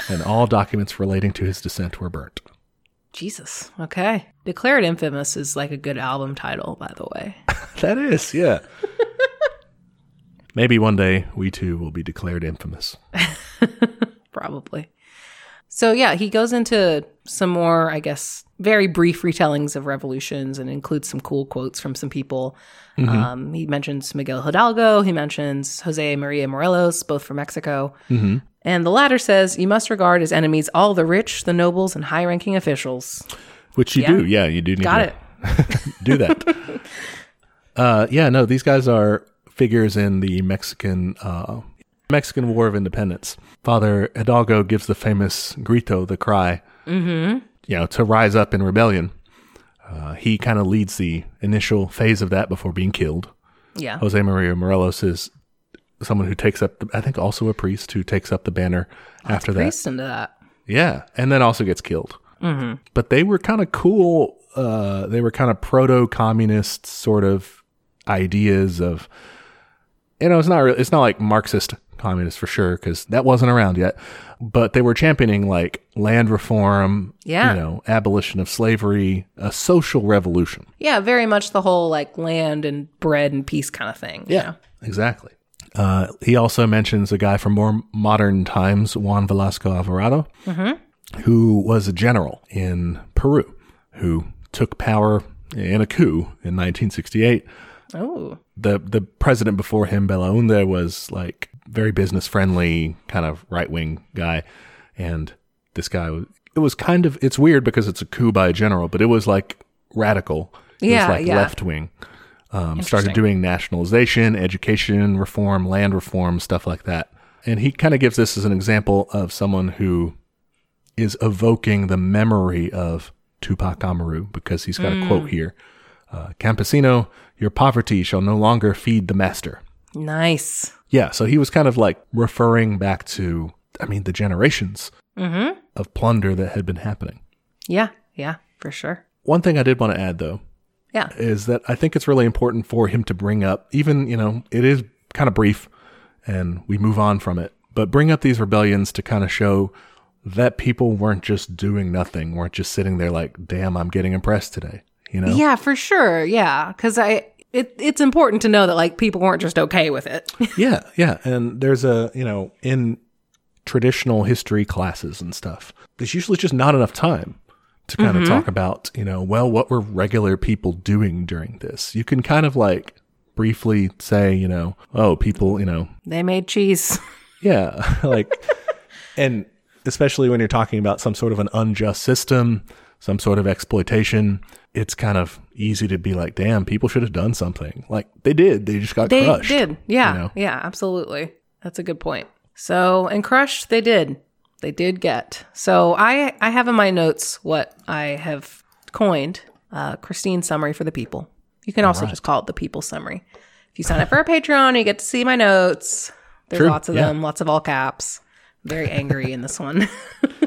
and all documents relating to his descent were burnt. Jesus. Okay. Declared Infamous is like a good album title, by the way. that is, yeah. Maybe one day we too will be declared infamous. Probably. So, yeah, he goes into some more, I guess, very brief retellings of revolutions and includes some cool quotes from some people. Mm-hmm. Um, he mentions Miguel Hidalgo. He mentions Jose Maria Morelos, both from Mexico. Mm-hmm. And the latter says, You must regard as enemies all the rich, the nobles, and high ranking officials. Which you yeah. do. Yeah, you do need Got to it. do that. uh, yeah, no, these guys are figures in the Mexican uh, Mexican War of Independence. Father Hidalgo gives the famous grito, the cry, mm-hmm. You know, to rise up in rebellion. Uh, he kind of leads the initial phase of that before being killed. Yeah. Jose Maria Morelos is someone who takes up, the, I think, also a priest who takes up the banner oh, after that. Priest into that. Yeah, and then also gets killed. Mm-hmm. But they were kind of cool. Uh, they were kind of proto-communist sort of ideas of, you know, it's not really, it's not like Marxist communist for sure because that wasn't around yet. But they were championing like land reform, yeah, you know, abolition of slavery, a social revolution. Yeah, very much the whole like land and bread and peace kind of thing. Yeah, know? exactly. Uh, he also mentions a guy from more modern times, Juan Velasco Alvarado, mm-hmm. who was a general in Peru who took power in a coup in 1968. Oh. The the president before him, Belaunde, was like very business friendly, kind of right wing guy, and this guy was. It was kind of it's weird because it's a coup by a general, but it was like radical. It yeah, was like yeah. left wing um, started doing nationalization, education reform, land reform, stuff like that. And he kind of gives this as an example of someone who is evoking the memory of Tupac Amaru because he's got mm. a quote here uh, Campesino, your poverty shall no longer feed the master. Nice. Yeah, so he was kind of like referring back to, I mean, the generations mm-hmm. of plunder that had been happening. Yeah, yeah, for sure. One thing I did want to add, though, yeah. Is that I think it's really important for him to bring up, even, you know, it is kind of brief and we move on from it, but bring up these rebellions to kind of show that people weren't just doing nothing, weren't just sitting there like, damn, I'm getting impressed today, you know? Yeah, for sure. Yeah. Cause I, it, it's important to know that like people weren't just okay with it. yeah. Yeah. And there's a, you know, in traditional history classes and stuff, there's usually just not enough time to kind mm-hmm. of talk about, you know, well, what were regular people doing during this? You can kind of like briefly say, you know, oh, people, you know, they made cheese. Yeah. Like, and especially when you're talking about some sort of an unjust system, some sort of exploitation, it's kind of easy to be like, damn, people should have done something. Like they did. They just got they crushed. did. Yeah. You know? Yeah, absolutely. That's a good point. So, and crushed, they did they did get. So I I have in my notes what I have coined uh, Christine's summary for the people. You can also right. just call it the people summary. If you sign up for our Patreon, you get to see my notes. There's True. lots of yeah. them, lots of all caps. very angry in this one.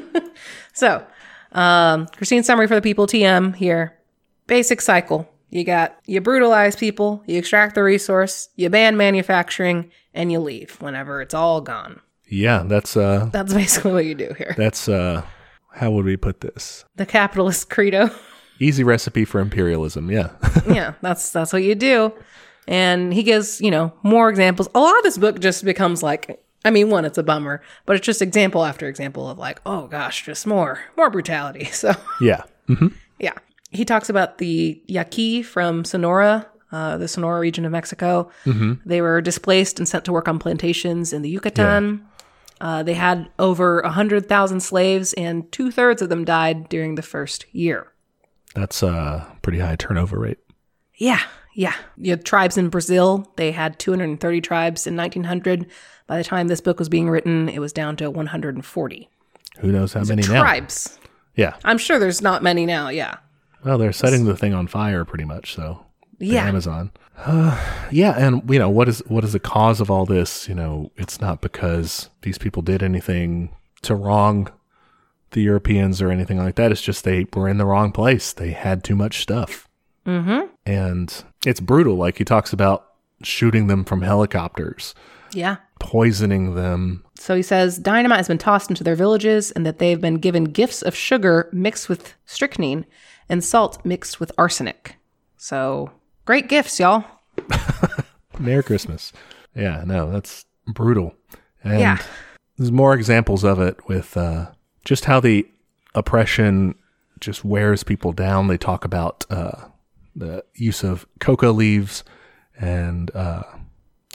so, um, Christine's summary for the people TM here. Basic cycle. You got you brutalize people, you extract the resource, you ban manufacturing, and you leave whenever it's all gone. Yeah, that's uh That's basically what you do here. That's uh how would we put this? The capitalist credo. Easy recipe for imperialism, yeah. yeah, that's that's what you do. And he gives, you know, more examples. A lot of this book just becomes like I mean, one, it's a bummer, but it's just example after example of like, oh gosh, just more, more brutality. So yeah, mm-hmm. yeah. He talks about the Yaqui from Sonora, uh, the Sonora region of Mexico. Mm-hmm. They were displaced and sent to work on plantations in the Yucatan. Uh, they had over 100,000 slaves, and two thirds of them died during the first year. That's a pretty high turnover rate. Yeah, yeah. You tribes in Brazil. They had 230 tribes in 1900. By the time this book was being written, it was down to 140. Who knows how These many now? Tribes. Yeah. I'm sure there's not many now, yeah. Well, they're setting the thing on fire pretty much. So Yeah. Amazon. Uh, yeah, and you know what is what is the cause of all this? You know, it's not because these people did anything to wrong the Europeans or anything like that. It's just they were in the wrong place. They had too much stuff, Mm-hmm. And it's brutal. Like he talks about shooting them from helicopters, Yeah. poisoning them. So he says dynamite has been tossed into their villages and that they've been given gifts of sugar mixed with strychnine and salt mixed with arsenic. So great gifts, y'all. Merry Christmas. Yeah, no, that's brutal. And Yeah. there's more examples of it with uh, just how the oppression just wears people down. They talk about uh, the use of coca leaves and uh,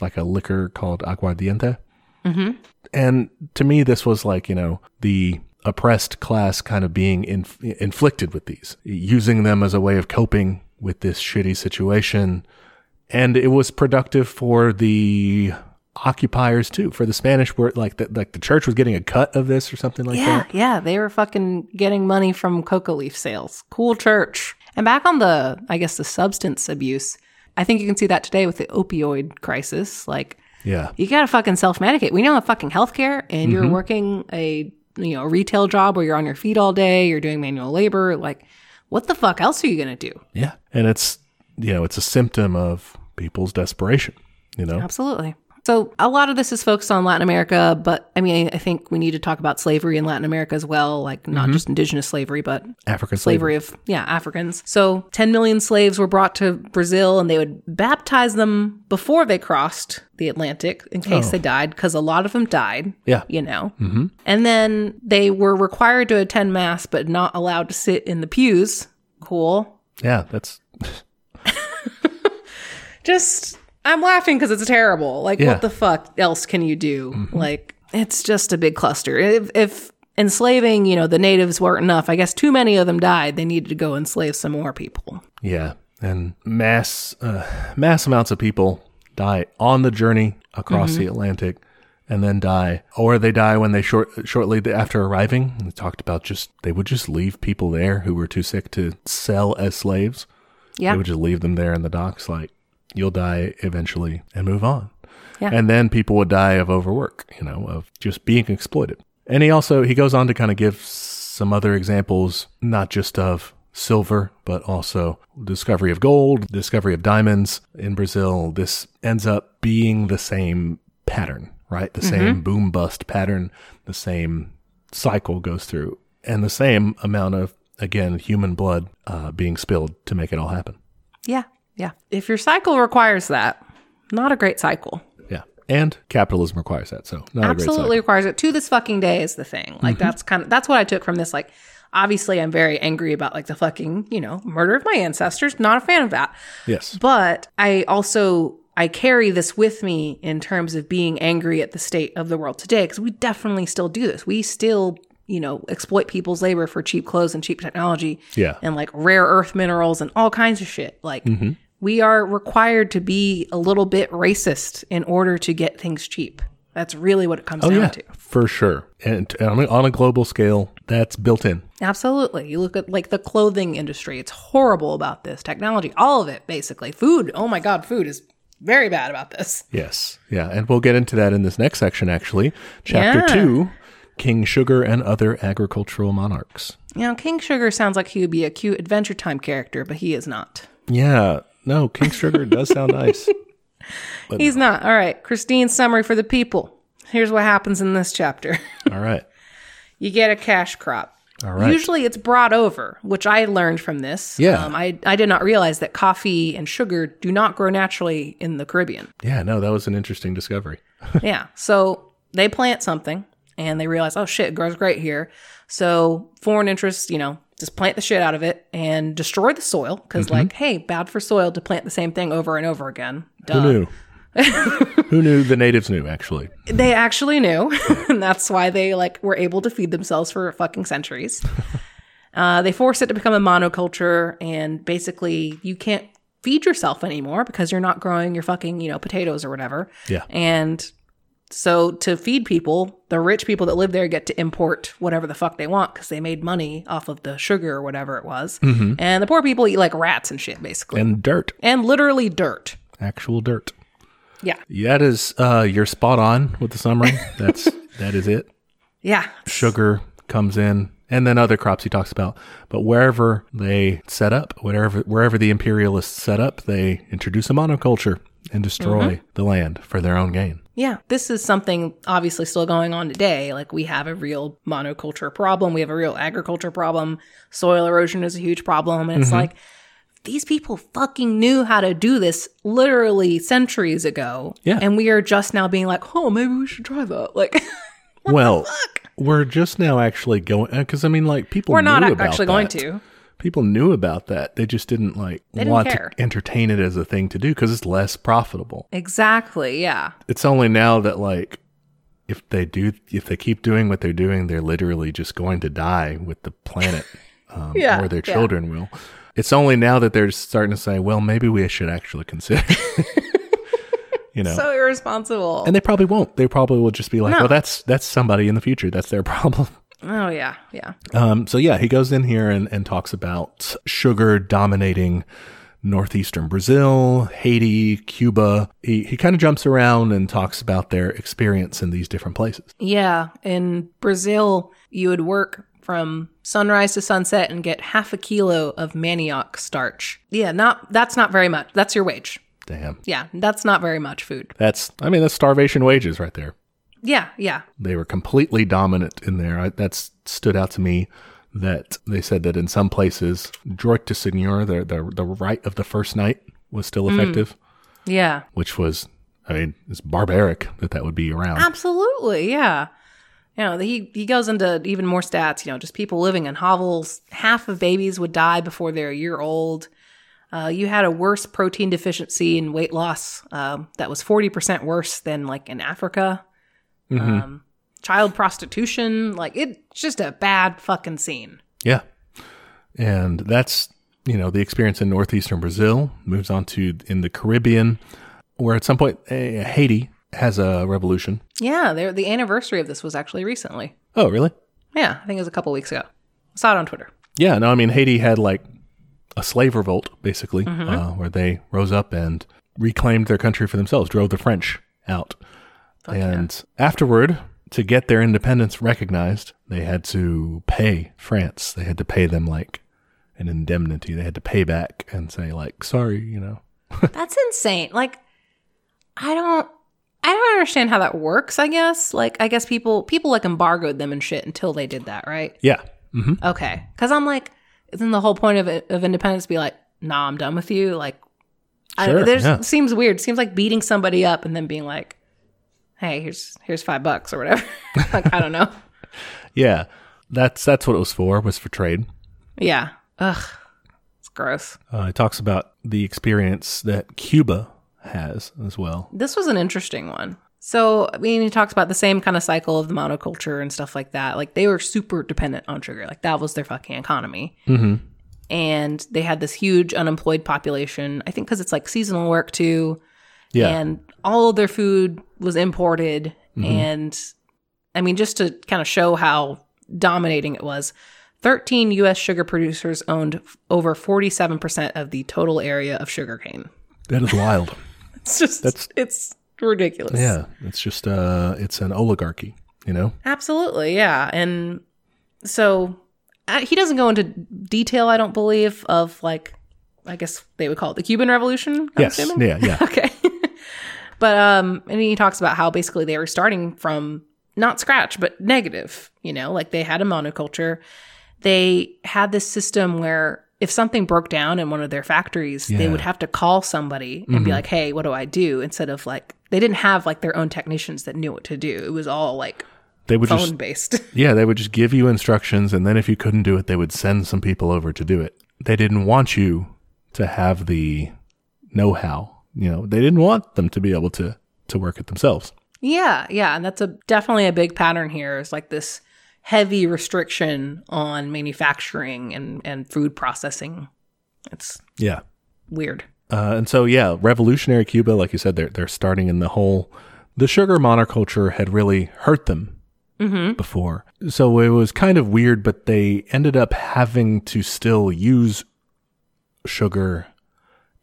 like a liquor called aguardiente. Mm-hmm. And to me, this was like, you know, the oppressed class kind of being inf- inflicted with these, using them as a way of coping with this shitty situation and it was productive for the occupiers too for the spanish were like the, like the church was getting a cut of this or something like Yeah, that yeah, they were fucking getting money from coca leaf sales. Cool church. And back on the, I guess, the substance abuse, I think you can see that today with the opioid crisis. Like, yeah you gotta fucking self medicate. We know have fucking healthcare, and you're mm-hmm. working a you know a retail job where you're on your feet all day, you're doing manual labor. Like, what the fuck else are you gonna do? yeah and it's you know it's a symptom of people's desperation you know Absolutely. So a lot of this is focused on Latin America, but I mean, I think we need to talk about slavery in Latin America as well, like not just indigenous slavery, but african slavery slavery of yeah Africans. So 10 million slaves were brought to Brazil, and they would baptize them before they crossed the Atlantic in case they died, because a lot of them died. yeah You know, mm-hmm. and then they were required to attend mass, but not allowed to sit in the pews. Cool. yeah that's just I'm laughing because it's terrible. Like, Yeah. what the fuck else can you do? Like, it's just a big cluster. If, if enslaving, you know, the natives weren't enough, I guess too many of them died. They needed to go enslave some more people. yeah and mass uh, mass amounts of people die on the journey across the atlantic and then die or they die when they short shortly after arriving we talked about just they would just leave people there who were too sick to sell as slaves Yeah. They would just leave them there in the docks, like, you'll die eventually and move on. Yeah. And then people would die of overwork, you know, of just being exploited. And he also, he goes on to kind of give some other examples, not just of silver, but also discovery of gold, discovery of diamonds in Brazil. This ends up being the same pattern, right? The same boom bust pattern, the same cycle goes through, and the same amount of, again, human blood uh, being spilled to make it all happen. Yeah. Yeah. If your cycle requires that, not a great cycle. Yeah. And capitalism requires that. So, not a great Absolutely requires it. To this fucking day is the thing. Like mm-hmm. that's kind of that's what I took from this. Like, obviously, I'm very angry about like the fucking you know murder of my ancestors. Not a fan of that. Yes. But I also I carry this with me in terms of being angry at the state of the world today because we definitely still do this. We still you know exploit people's labor for cheap clothes and cheap technology Yeah. and like rare earth minerals and all kinds of shit. Like mm-hmm. We are required to be a little bit racist in order to get things cheap. That's really what it comes Oh, down yeah. to. For sure. And uh, a, on a global scale, that's built in. Absolutely. You look at like the clothing industry, it's horrible about this. Technology, all of it basically. Food, oh my god, food is very bad about this. Yes. Yeah. And we'll get into that in this next section, actually. Chapter Yeah. two King Sugar and Other Agricultural Monarchs. You know, King Sugar sounds like he would be a cute Adventure Time character, but he is not. Yeah. No, King Sugar does sound nice. He's not. All right. Christine's summary for the people. Here's what happens in this chapter. All right. you get a cash crop. All right. Usually it's brought over, which I learned from this. Yeah. Um, I, I did not realize that coffee and sugar do not grow naturally in the Caribbean. Yeah. No, that was an interesting discovery. yeah. So they plant something and they realize, oh shit, it grows great here. So foreign interests, you know, just plant the shit out of it and destroy the soil. because like, hey, bad for soil to plant the same thing over and over again. Duh. Who knew? Who knew the natives knew, actually? They actually knew, and that's why they like were able to feed themselves for fucking centuries. uh, they forced it to become a monoculture, and basically, you can't feed yourself anymore because you're not growing your fucking you know potatoes or whatever. Yeah. and So to feed people, the rich people that live there get to import whatever the fuck they want because they made money off of the sugar or whatever it was. And the poor people eat like rats and shit, basically, and, dirt. And literally dirt. actual dirt. Yeah, That is, uh, you're spot on with the summary. That's that is it. yeah, Sugar comes in, and then other crops he talks about. But wherever they set up, wherever wherever the imperialists set up, they introduce a monoculture and destroy the land for their own gain. Yeah. This is something obviously still going on today. Like we have a real monoculture problem. We have a real agriculture problem. Soil erosion is a huge problem, and it's mm-hmm. like these people fucking knew how to do this literally centuries ago. Yeah. And we are just now being like, oh, maybe we should try that. Like, well, we're just now actually going because I mean, like people we're not knew ac- about actually going to. People knew about that. They just didn't like didn't want care. to entertain it as a thing to do because it's less profitable. Exactly. Yeah. It's only now that like if they do if they keep doing what they're doing, they're literally just going to die with the planet, um, Yeah, or their yeah. children will. It's only now that they're starting to say, well, maybe we should actually consider. you know, So irresponsible. and they probably won't. They probably will just be like, No. well, that's that's somebody in the future. That's their problem. Oh, yeah. Yeah. Um, so yeah, he goes in here and, and talks about sugar dominating northeastern Brazil, Haiti, Cuba. He he kind of jumps around and talks about their experience in these different places. Yeah. In Brazil, you would work from sunrise to sunset and get half a kilo of manioc starch. Yeah. Not, that's not very much. That's your wage. Damn, Yeah. That's not very much food. that's I mean that's starvation wages right there. Yeah. Yeah. They were completely dominant in there. I, that's stood out to me. That they said that in some places, droit de seigneur, the, the the right of the first night, was still effective, Yeah. which was, I mean, it's barbaric that that would be around. Absolutely, yeah. You know, he he goes into even more stats. You know, just people living in hovels. Half of babies would die before they're a year old. Uh, you had a worse protein deficiency and weight loss um, that was forty percent worse than like in Africa. Um, child prostitution, like it's just a bad fucking scene. Yeah. And that's, you know, the experience in northeastern Brazil moves on to in the Caribbean, where at some point eh, Haiti has a revolution. Yeah, the anniversary of this was actually recently. Oh, really? Yeah, I think it was a couple weeks ago. I saw it on Twitter. Yeah. No, I mean, Haiti had like a slave revolt, basically, uh, where they rose up and reclaimed their country for themselves, drove the French out. And afterward, to get their independence recognized, they had to pay France. They had to pay them like an indemnity. They had to pay back and say, like, sorry, you know. That's insane. Like, I don't, I don't understand how that works. I guess, like, I guess people, people like embargoed them and shit until they did that, right? Yeah. hmm Okay, because I'm like, isn't the whole point of it, of independence be like, nah, I'm done with you? Like, Sure, I, there's yeah. seems weird. Seems like beating somebody up and then being like, hey, here's here's five bucks or whatever. like, I don't know. Yeah. That's that's what it was for, was for trade. Yeah. Ugh. It's gross. Uh, it talks about the experience that Cuba has as well. This was an interesting one. So, I mean, he talks about the same kind of cycle of the monoculture and stuff like that. Like, they were super dependent on sugar. Like, that was their fucking economy. Mm-hmm. And they had this huge unemployed population. I think because it's like seasonal work too. Yeah. And all of their food was imported. And I mean, just to kind of show how dominating it was, 13 US sugar producers owned f- over 47% of the total area of sugarcane. that is wild. It's just, That's- it's ridiculous. yeah. It's just uh it's an oligarchy, you know? Absolutely, yeah. And so uh, he doesn't go into detail, I don't believe, of like, I guess they would call it the Cuban Revolution. I'm yes. assuming? Yeah, yeah. Okay. But um, and he talks about how basically they were starting from not scratch, but negative. You know, like they had a monoculture. They had this system where if something broke down in one of their factories, they would have to call somebody and be like, "Hey, what do I do?" Instead of like they didn't have like their own technicians that knew what to do. It was all like They would phone just based. Yeah, they would just give you instructions and then if you couldn't do it, they would send some people over to do it. They didn't want you to have the know-how. You know, they didn't want them to be able to to work it themselves. Yeah, yeah, and that's a definitely a big pattern here. Is like this heavy restriction on manufacturing and and food processing. It's Yeah. weird. Uh, and so, yeah, revolutionary Cuba, like you said, they're they're starting in the whole the sugar monoculture had really hurt them before. So it was kind of weird, but they ended up having to still use sugar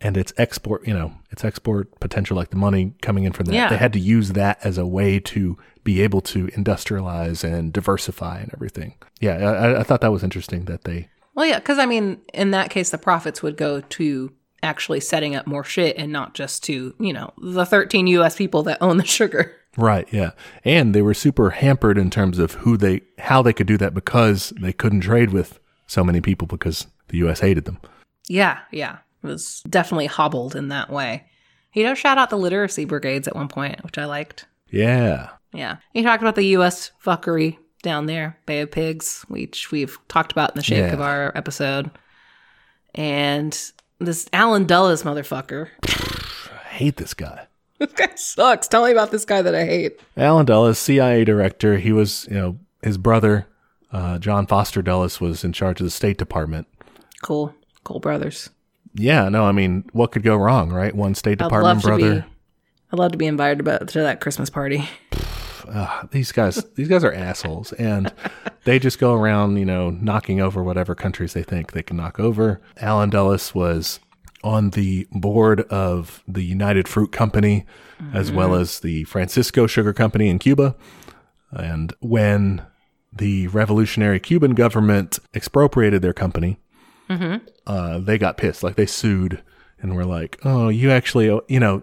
and its export, you know, its export potential, like the money coming in from that. Yeah. They had to use that as a way to be able to industrialize and diversify and everything. Yeah, I, I thought that was interesting that they, Well, yeah, because I mean, in that case, the profits would go to actually setting up more shit and not just to, you know, the 13 US people that own the sugar. right, yeah. And they were super hampered in terms of who they, how they could do that because they couldn't trade with so many people because the US hated them. Yeah, yeah. Was definitely hobbled in that way. You know, shout out the literacy brigades at one point, which I liked. Yeah. Yeah. He talked about the US fuckery down there, Bay of Pigs, which we've talked about in the shape Yeah. of our episode. And this Allen Dulles motherfucker. I hate this guy. This guy sucks. Tell me about this guy that I hate. Allen Dulles, CIA director. He was, you know, his brother, uh, John Foster Dulles, was in charge of the State Department. Cool. Cool brothers. Yeah, no, I mean, what could go wrong, right? One State Department brother. be I'd love to be invited to that Christmas party. These guys, these guys are assholes, and they just go around, you know, knocking over whatever countries they think they can knock over. Allen Dulles was on the board of the United Fruit Company, as well mm-hmm. as the Francisco Sugar Company in Cuba. And when the revolutionary Cuban government expropriated their company, uh, they got pissed. Like they sued and were like, "Oh, you actually, you know."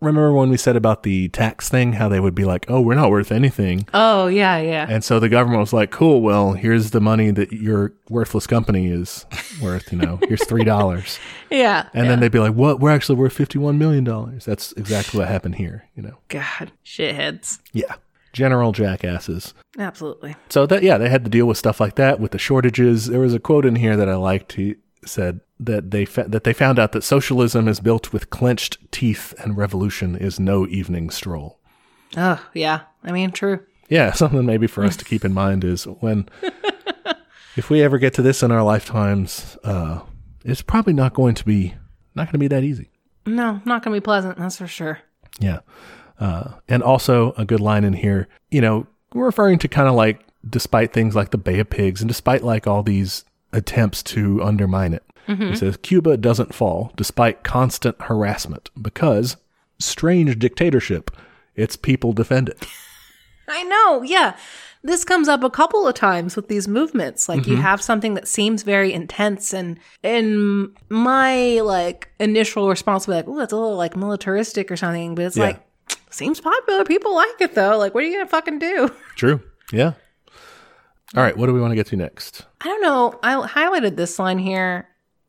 Remember when we said about the tax thing? How they would be like, "Oh, we're not worth anything," Oh, yeah, yeah. and so the government was like, "Cool, well, here's the money that your worthless company is worth. You know, here's three dollars." yeah. And then they'd be like, "What? We're actually worth fifty-one million dollars." That's exactly what happened here. You know, God, shitheads. yeah, general jackasses. Absolutely. So that yeah, they had to deal with stuff like that with the shortages. There was a quote in here that I liked. He said that they fa- that they found out that socialism is built with clenched teeth and revolution is no evening stroll. Oh, yeah. I mean, true. Yeah, something maybe for us to keep in mind is when if we ever get to this in our lifetimes, uh, it's probably not going to be not going to be that easy. No, not going to be pleasant, that's for sure. Yeah. Uh, and also a good line in here, you know, referring to kind of like despite things like the Bay of Pigs and despite like all these attempts to undermine it. He says Cuba doesn't fall despite constant harassment because strange dictatorship, its people defend it. I know, yeah. This comes up a couple of times with these movements. Like you Mm-hmm. have something that seems very intense and in my like initial response would be like, oh, that's a little like militaristic or something, but it's Yeah. like seems popular. People like it though. Like what are you gonna fucking do? True. Yeah. All right, what do we want to get to next? I don't know. I highlighted this line here.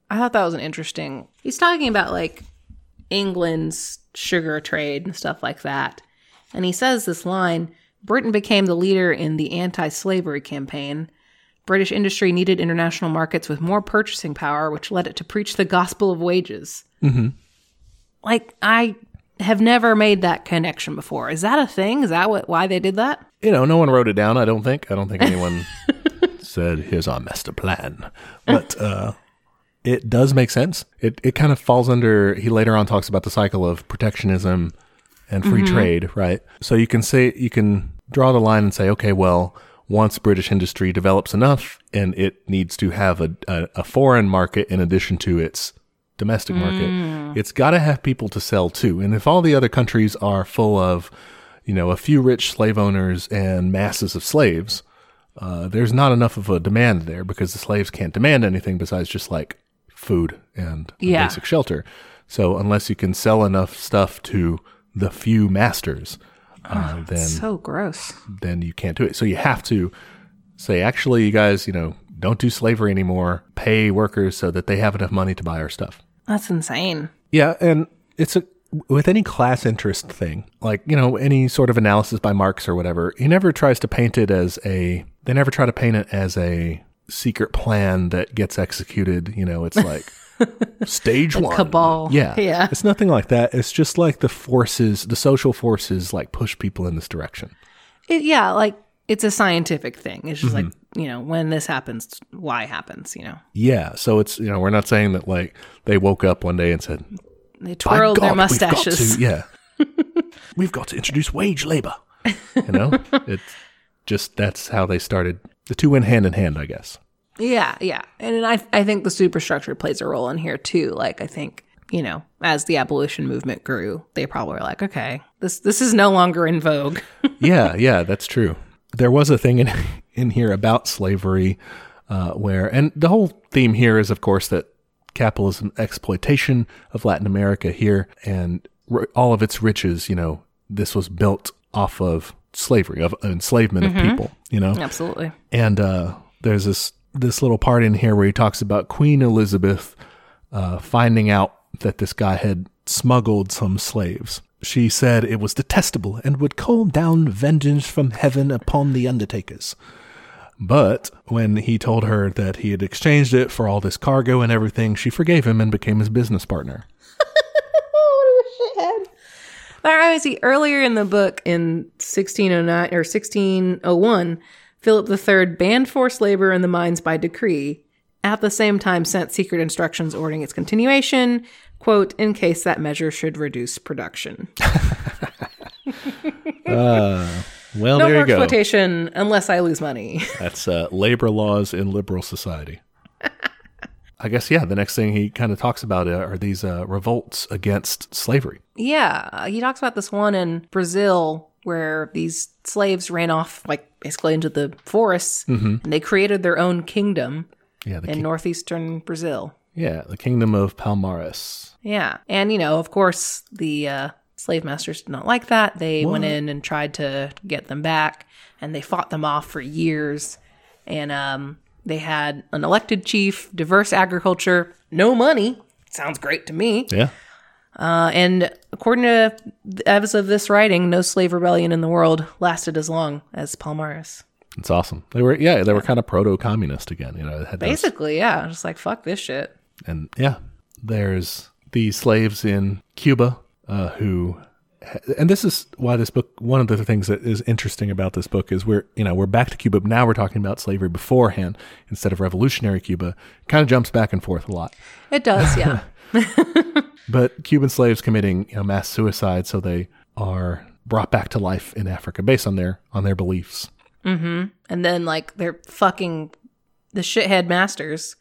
I thought that was an interesting. He's talking about like England's sugar trade and stuff like that. And he says this line Britain became the leader in the anti slavery campaign. British industry needed international markets with more purchasing power, which led it to preach the gospel of wages. Mm-hmm. Like, I have never made that connection before. Is that a thing? Is that what why they did that? You know, no one wrote it down, I don't think. I don't think anyone said, here's our master plan. But uh, it does make sense. It, it kind of falls under, he later on talks about the cycle of protectionism and free trade, right? So you can say, you can draw the line and say, okay, well, once British industry develops enough and it needs to have a, a, a foreign market in addition to its domestic market, it's got to have people to sell to. And if all the other countries are full of, you know, a few rich slave owners and masses of slaves, uh, there's not enough of a demand there because the slaves can't demand anything besides just like food and Yeah. basic shelter. So unless you can sell enough stuff to the few masters, uh, then So gross. then you can't do it. So you have to say, actually, you guys, you know, don't do slavery anymore. Pay workers so that they have enough money to buy our stuff. That's insane. Yeah, and it's a with any class interest thing, like you know, any sort of analysis by Marx or whatever. He never tries to paint it as a. They never try to paint it as a secret plan that gets executed. You know, it's like stage one cabal. Yeah, Yeah. It's nothing like that. It's just like the forces, the social forces, like push people in this direction. It, yeah, like it's a scientific thing. It's just Mm-hmm. like, you know, when this happens, why happens, you know. Yeah, so it's you know we're not saying that like they woke up one day and said They "By twirled their God, we've got mustaches. to-" Yeah, We've got to introduce wage labor. You know, it's just that's how they started. The two went hand in hand, I guess. Yeah, yeah. And I I think the superstructure plays a role in here too. Like I think, you know, as the abolition movement grew, they probably were like, okay, this this is no longer in vogue. yeah, yeah, that's true. There was a thing in in here about slavery uh, where, and the whole theme here is, of course, that capitalism exploitation of Latin America here and r- all of its riches. You know, this was built off of slavery, of enslavement of people. You know, Absolutely. and uh, there's this this little part in here where he talks about Queen Elizabeth uh, finding out that this guy had smuggled some slaves. She said it was detestable and would call down vengeance from heaven upon the undertakers. But when he told her that he had exchanged it for all this cargo and everything, she forgave him and became his business partner. But obviously, earlier in the book, in 1609 or 1601, Philip III banned forced labor in the mines by decree. At the same time, sent secret instructions ordering its continuation, quote, in case that measure should reduce production. Well, No there more you go. exploitation unless I lose money. That's uh, labor laws in liberal society. I guess, yeah, the next thing he kind of talks about uh, are these uh, revolts against slavery. yeah, uh, he talks about this one in Brazil where these slaves ran off, like basically into the forests, and they created their own kingdom Yeah, the in northeastern Brazil. yeah, the kingdom of Palmares. Yeah. And, you know, of course, the uh, slave masters did not like that. They went in and tried to get them back, and they fought them off for years. And um, they had an elected chief, diverse agriculture, no money. Sounds great to me. Yeah, Uh, and according to as of this writing, no slave rebellion in the world lasted as long as Palmares. it's awesome. They were, yeah, they were kind of proto-communist again. You know, had those- Basically, yeah, just like fuck this shit. and yeah, there's these slaves in Cuba uh, who, and this is why this book. One of the things that is interesting about this book is we're you know we're back to Cuba. But now we're talking about slavery beforehand instead of revolutionary Cuba. Kind of jumps back and forth a lot. It does, yeah. But Cuban slaves committing you know, mass suicide, so they are brought back to life in Africa based on their on their beliefs. and then like their fucking the shithead masters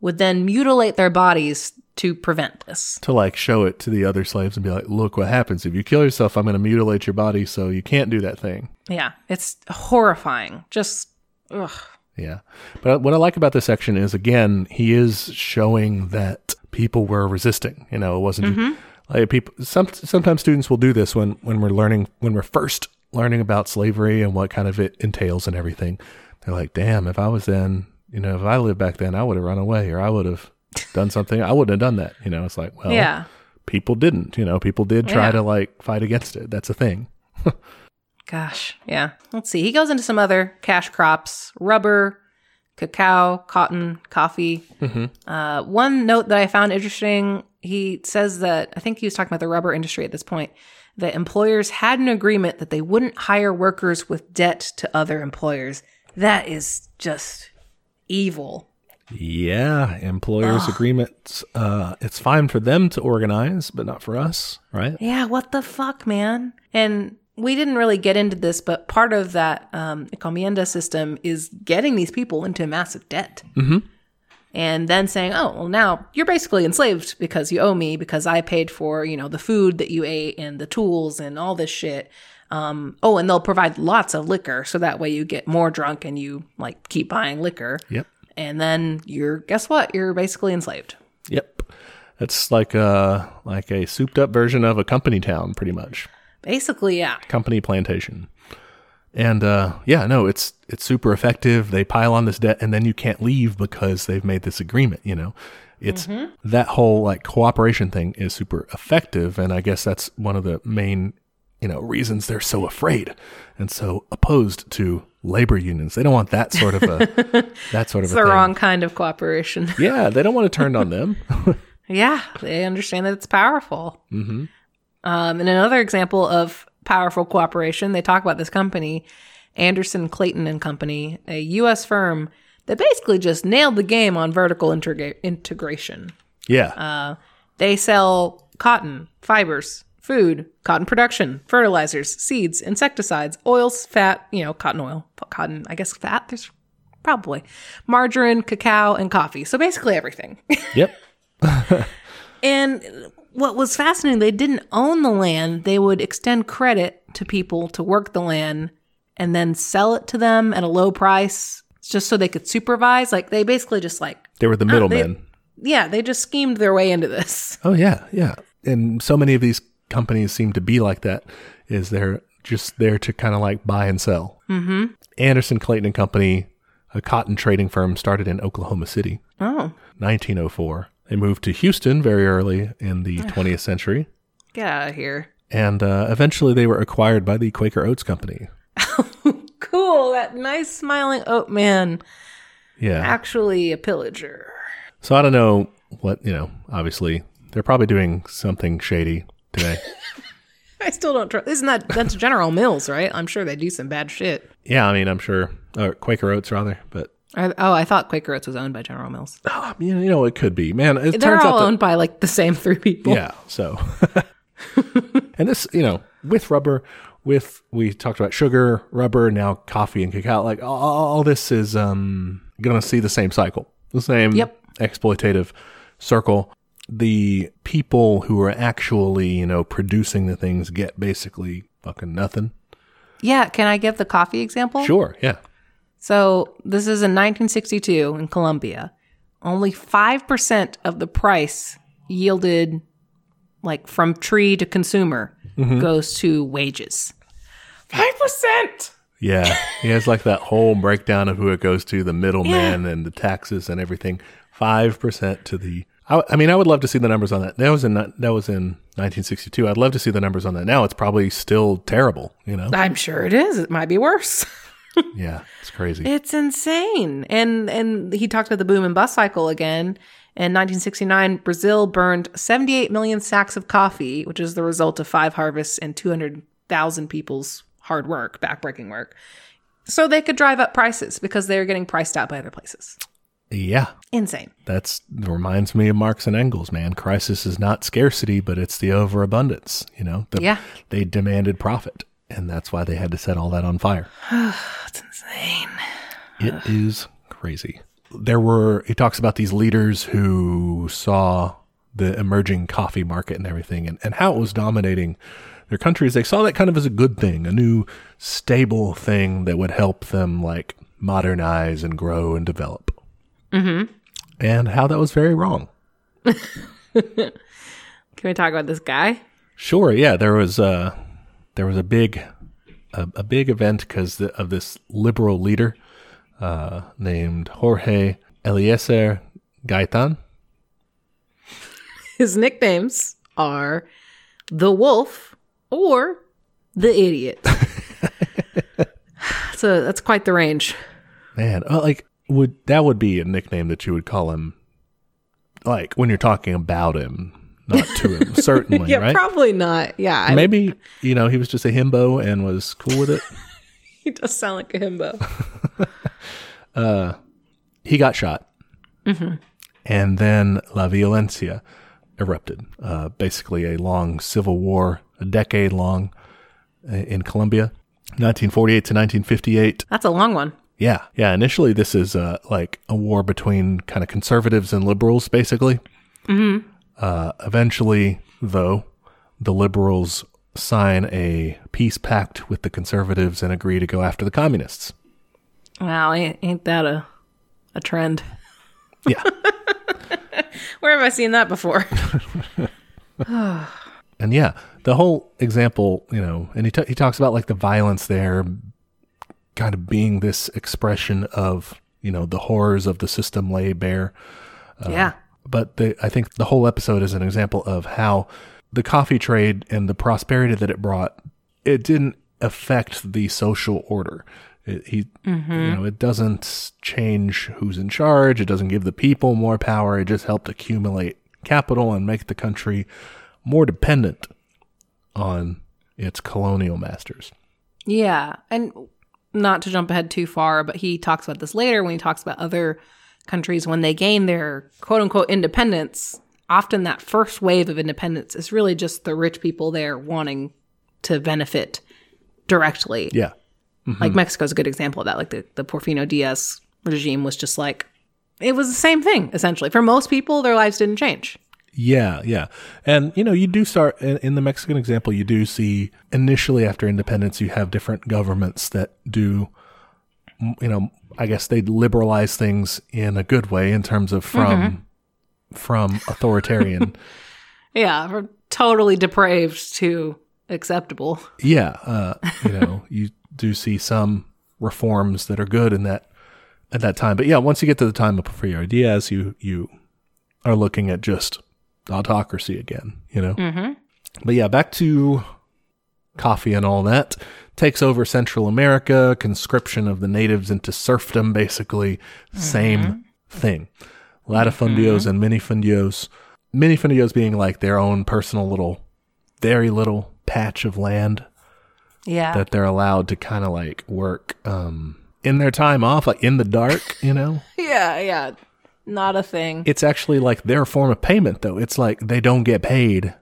would then mutilate their bodies to prevent this. To like show it to the other slaves and be like, look what happens if you kill yourself. I'm going to mutilate your body, so you can't do that thing. Yeah, it's horrifying. Just ugh. Yeah. But what I like about this section is again, he is showing that people were resisting. You know, it wasn't mm-hmm. like people some sometimes students will do this when when we're learning when we're first learning about slavery and what kind of it entails and everything. They're like, "Damn, if I was then, you know, if I lived back then, I would have run away or I would have done something. I wouldn't have done that." You know, it's like, well, yeah. people didn't, you know, people did try Yeah. to like fight against it. That's a thing. Gosh, yeah. Let's see. He goes into some other cash crops: rubber, cacao, cotton, coffee. Uh, one note that I found interesting: he says that I think he was talking about the rubber industry at this point. That employers had an agreement that they wouldn't hire workers with debt to other employers. That is just evil. Yeah, employers' agreements. Uh, it's fine for them to organize, but not for us, right? Yeah, what the fuck, man? And we didn't really get into this, but part of that um, encomienda system is getting these people into massive debt. Mm-hmm. And then saying, oh, well, now you're basically enslaved because you owe me because I paid for, you know, the food that you ate and the tools and all this shit. Um, oh, and they'll provide lots of liquor so that way you get more drunk and you like keep buying liquor. Yep. And then you're, guess what? You're basically enslaved. Yep. It's like a like a souped up version of a company town, pretty much. Basically, yeah. Company plantation. And uh, yeah, no, it's it's super effective. They pile on this debt, and then you can't leave because they've made this agreement. You know, it's that whole like cooperation thing is super effective, and I guess that's one of the main you know reasons they're so afraid and so opposed to labor unions. They don't want that sort of a that sort of the thing. wrong kind of cooperation. Yeah, they don't want to turn on them. Yeah, they understand that it's powerful. Mm-hmm. Um, and another example of powerful cooperation, they talk about this company, Anderson Clayton and Company, a U.S. firm that basically just nailed the game on vertical integra- integration. yeah, They sell cotton, fibers, food, cotton production, fertilizers, seeds, insecticides, oils, fat, you know, cotton oil, cotton, I guess fat, there's probably margarine, cacao, and coffee. So basically everything. Yep. And what was fascinating, they didn't own the land. They would extend credit to people to work the land and then sell it to them at a low price just so they could supervise. Like they basically just like, They were the uh, they- middlemen. yeah, they just schemed their way into this. Oh yeah, yeah. And so many of these companies seem to be like that. Is they're just there to kind of like buy and sell. Mm-hmm. Anderson Clayton and Company, a cotton trading firm, started in Oklahoma City, Oh, 1904. They moved to Houston very early in the 20th century, get out of here. and uh, eventually they were acquired by the Quaker Oats Company. Cool. That nice smiling oat man. Yeah. Actually a pillager. So I don't know what you know. Obviously, they're probably doing something shady today. I still don't trust. Isn't that that's General Mills, right? I'm sure they do some bad shit. yeah, I mean, I'm sure or Quaker Oats rather, but I, oh, I thought Quaker Oats was owned by General Mills. uh, you know, you know, it could be. Man, it They're turns all out that owned by like the same three people. Yeah. So, and this, you know, with rubber, with we talked about sugar, rubber, now coffee and cacao. Like all, all this is um going to see the same cycle, the same Yep. exploitative circle. The people who are actually, you know, producing the things get basically fucking nothing. Yeah. Can I give the coffee example? Sure. Yeah. So this is in 1962 in Colombia. Only 5% of the price yielded like from tree to consumer mm-hmm. goes to wages. 5%. Yeah. he has like that whole breakdown of who it goes to, the middleman and the taxes and everything. Five percent to the. I, I mean, I would love to see the numbers on that. That was in that was in 1962. I'd love to see the numbers on that. Now it's probably still terrible. You know? I'm sure it is. It might be worse. Yeah, it's crazy. It's insane. And and he talked about the boom and bust cycle again. In 1969, Brazil burned 78 million sacks of coffee, which is the result of five harvests and 200,000 people's hard work, backbreaking work. So they could drive up prices because they were getting priced out by other places. Yeah, Insane. that's reminds me of Marx and Engels. Man, crisis is not scarcity, but it's the overabundance. You know? The- Yeah. They demanded profit, and that's why they had to set all that on fire. That's insane. It is crazy. There were, he talks about these leaders who saw the emerging coffee market and everything and, and how it was dominating their countries. They saw that kind of as a good thing, a new stable thing that would help them like modernize and grow and develop. Mm-hmm. And how that was very wrong. Can we talk about this guy? Sure, yeah, there was a there was a big a, a big event because of this liberal leader uh, named Jorge Eliecer Gaitan. His nicknames are the wolf or the idiot. so that's quite the range. Man, uh, like would that would be a nickname that you would call him, like when you're talking about him, not to him, certainly, Yeah, right? probably not. Yeah, Maybe you know he was just a himbo and was cool with it. he does sound like a himbo. uh, he got shot, and then La Violencia erupted. Uh, basically, a long civil war, a decade long, uh, in Colombia, 1948 to 1958. That's a long one. Yeah, yeah. Initially, this is uh, like a war between kind of conservatives and liberals, basically. Mm-hmm. Uh, eventually, though, the liberals sign a peace pact with the conservatives and agree to go after the communists. Wow, ain't, ain't that a a trend? Yeah, Where have I seen that before? and yeah, the whole example, you know, and he t- he talks about like the violence there, kind of being this expression of you know the horrors of the system lay bare. Uh, yeah. but the, I think the whole episode is an example of how the coffee trade and the prosperity that it brought, it didn't affect the social order. It, he, mm-hmm. you know, it doesn't change who's in charge. It doesn't give the people more power. It just helped accumulate capital and make the country more dependent on its colonial masters. Yeah. And not to jump ahead too far, but he talks about this later when he talks about other countries when they gain their quote unquote independence. often that first wave of independence is really just the rich people there wanting to benefit directly. Yeah. Mm-hmm. Like Mexico's a good example of that. Like the, the Porfirio Diaz regime was just like, it was the same thing, essentially. For most people, their lives didn't change. Yeah, yeah. And, you know, you do start in, in the Mexican example, you do see initially after independence, you have different governments that do, you know, I guess they liberalize things in a good way in terms of from, from authoritarian. Yeah, from totally depraved to acceptable. yeah. Uh, you know, you do see some reforms that are good in that, at that time. But yeah, once you get to the time of Porfirio Diaz, you, you are looking at just autocracy again, you know? Mm-hmm. But yeah, back to coffee and all that. Takes over Central America, conscription of the natives into serfdom, basically. Same thing. Latifundios and minifundios. Minifundios being like their own personal little, very little patch of land Yeah. that they're allowed to kind of like work um, in their time off, like in the dark, you know? yeah, yeah. Not a thing. it's actually like their form of payment though it's like they don't get paid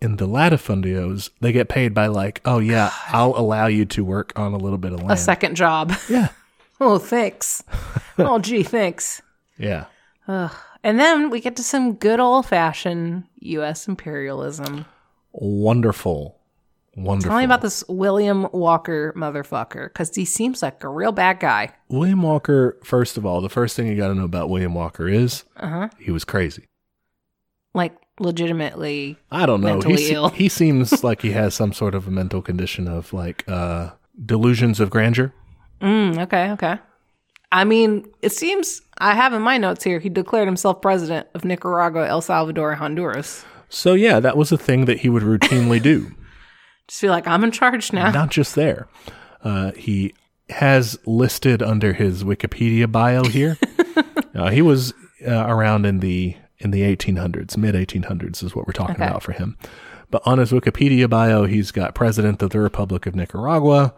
in the latifundios they get paid by like oh yeah i'll allow you to work on a little bit of land a second job. yeah oh, thanks. oh, gee, thanks. yeah And then we get to some good old fashioned U.S. imperialism. wonderful wonderful Tell me about this William Walker motherfucker, because he seems like a real bad guy. william walker first of all the first thing you got to know about william walker is Uh-huh. he was crazy Like, legitimately. i don't know he, se- ill. he seems like he has some sort of a mental condition of like uh delusions of grandeur Mm, okay, okay. I mean, it seems I have in my notes here he declared himself president of Nicaragua, El Salvador, and Honduras. so yeah that was a thing that he would routinely do Just feel like I'm in charge now. not just there. Uh, he has listed under his Wikipedia bio here. uh, he was uh, around in the in the 1800s, mid 1800s is what we're talking Okay. about for him. But on his Wikipedia bio, he's got President of the Republic of Nicaragua,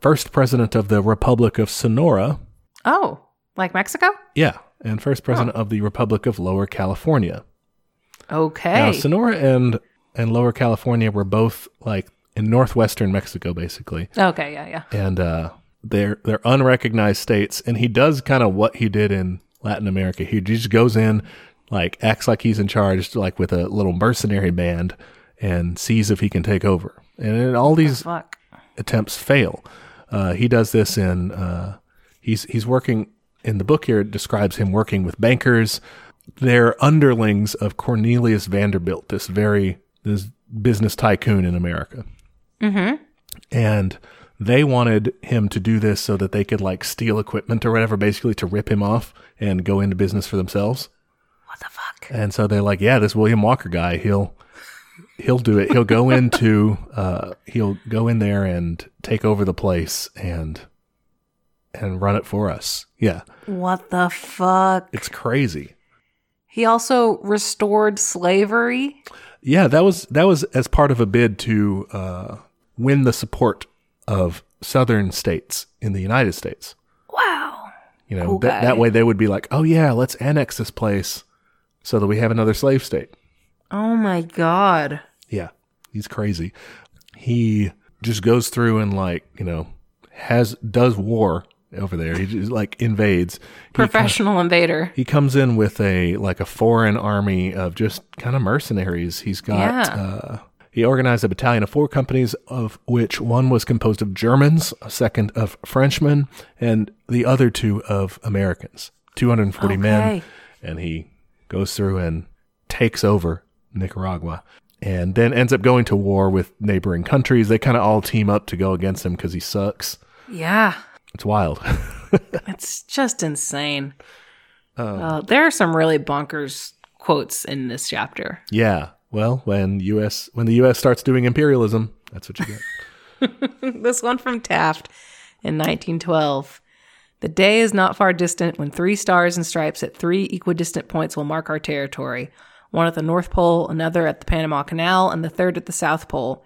first President of the Republic of Sonora, Oh, like Mexico? yeah, and first President of the Republic of Lower California. Okay. Now, Sonora and and Lower California were both like in northwestern Mexico, basically. okay, yeah, yeah. and uh, they're they're unrecognized states. And he does kind of what he did in Latin America. He just goes in, like acts like he's in charge, like with a little mercenary band, and sees if he can take over. And all these Fuck. attempts fail. Uh, he does this in uh, he's he's working in the book here. It describes him working with bankers. They're underlings of Cornelius Vanderbilt, this very this business tycoon in America. Mm-hmm. And they wanted him to do this so that they could like steal equipment or whatever, basically to rip him off and go into business for themselves. What the fuck? And so they're like, yeah, this William Walker guy, he'll he'll do it. He'll go into uh he'll go in there and take over the place and and run it for us. Yeah. What the fuck? It's crazy. He also restored slavery. Yeah, that was that was as part of a bid to uh win the support of southern states in the United States. Wow. You know, Cool that, that way they would be like, "Oh yeah, let's annex this place so that we have another slave state." Oh my god. Yeah, he's crazy. He just goes through and like you know has does war over there. He just like invades. He, Professional invader. he comes in with a like a foreign army of just kind of mercenaries. He's got. Yeah. Uh, he organized a battalion of four companies, of which one was composed of Germans, a second of Frenchmen, and the other two of Americans. 240 men. And he goes through and takes over Nicaragua and then ends up going to war with neighboring countries. They kind of all team up to go against him because he sucks. Yeah. It's wild. It's just insane. Uh, there are some really bonkers quotes in this chapter. yeah. Well, when US when the US starts doing imperialism, that's what you get. this one from Taft in 1912. The day is not far distant when three stars and stripes at three equidistant points will mark our territory one at the North Pole, another at the Panama Canal, and the third at the South Pole.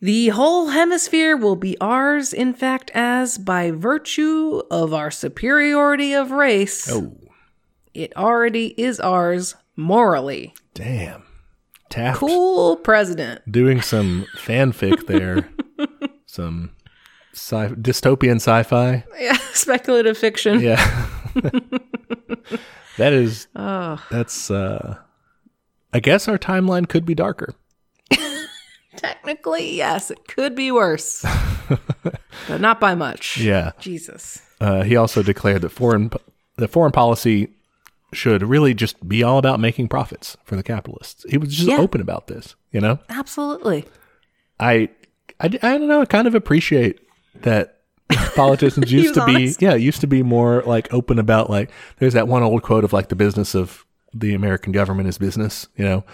The whole hemisphere will be ours, in fact, as by virtue of our superiority of race, oh. it already is ours morally. Damn. Taft Cool president. doing some fanfic there. some sci- dystopian sci-fi. Yeah, speculative fiction. Yeah. that is Oh, that's uh I guess our timeline could be darker. technically, yes, it could be worse, but not by much. Yeah. Jesus. Uh, he also declared that foreign that foreign policy should really just be all about making profits for the capitalists. He was just Yeah. open about this, you know? Absolutely. I, I, I don't know. I kind of appreciate that politicians used to be, yeah, used to be more like open about like, there's that one old quote of like the business of the American government is business, you know?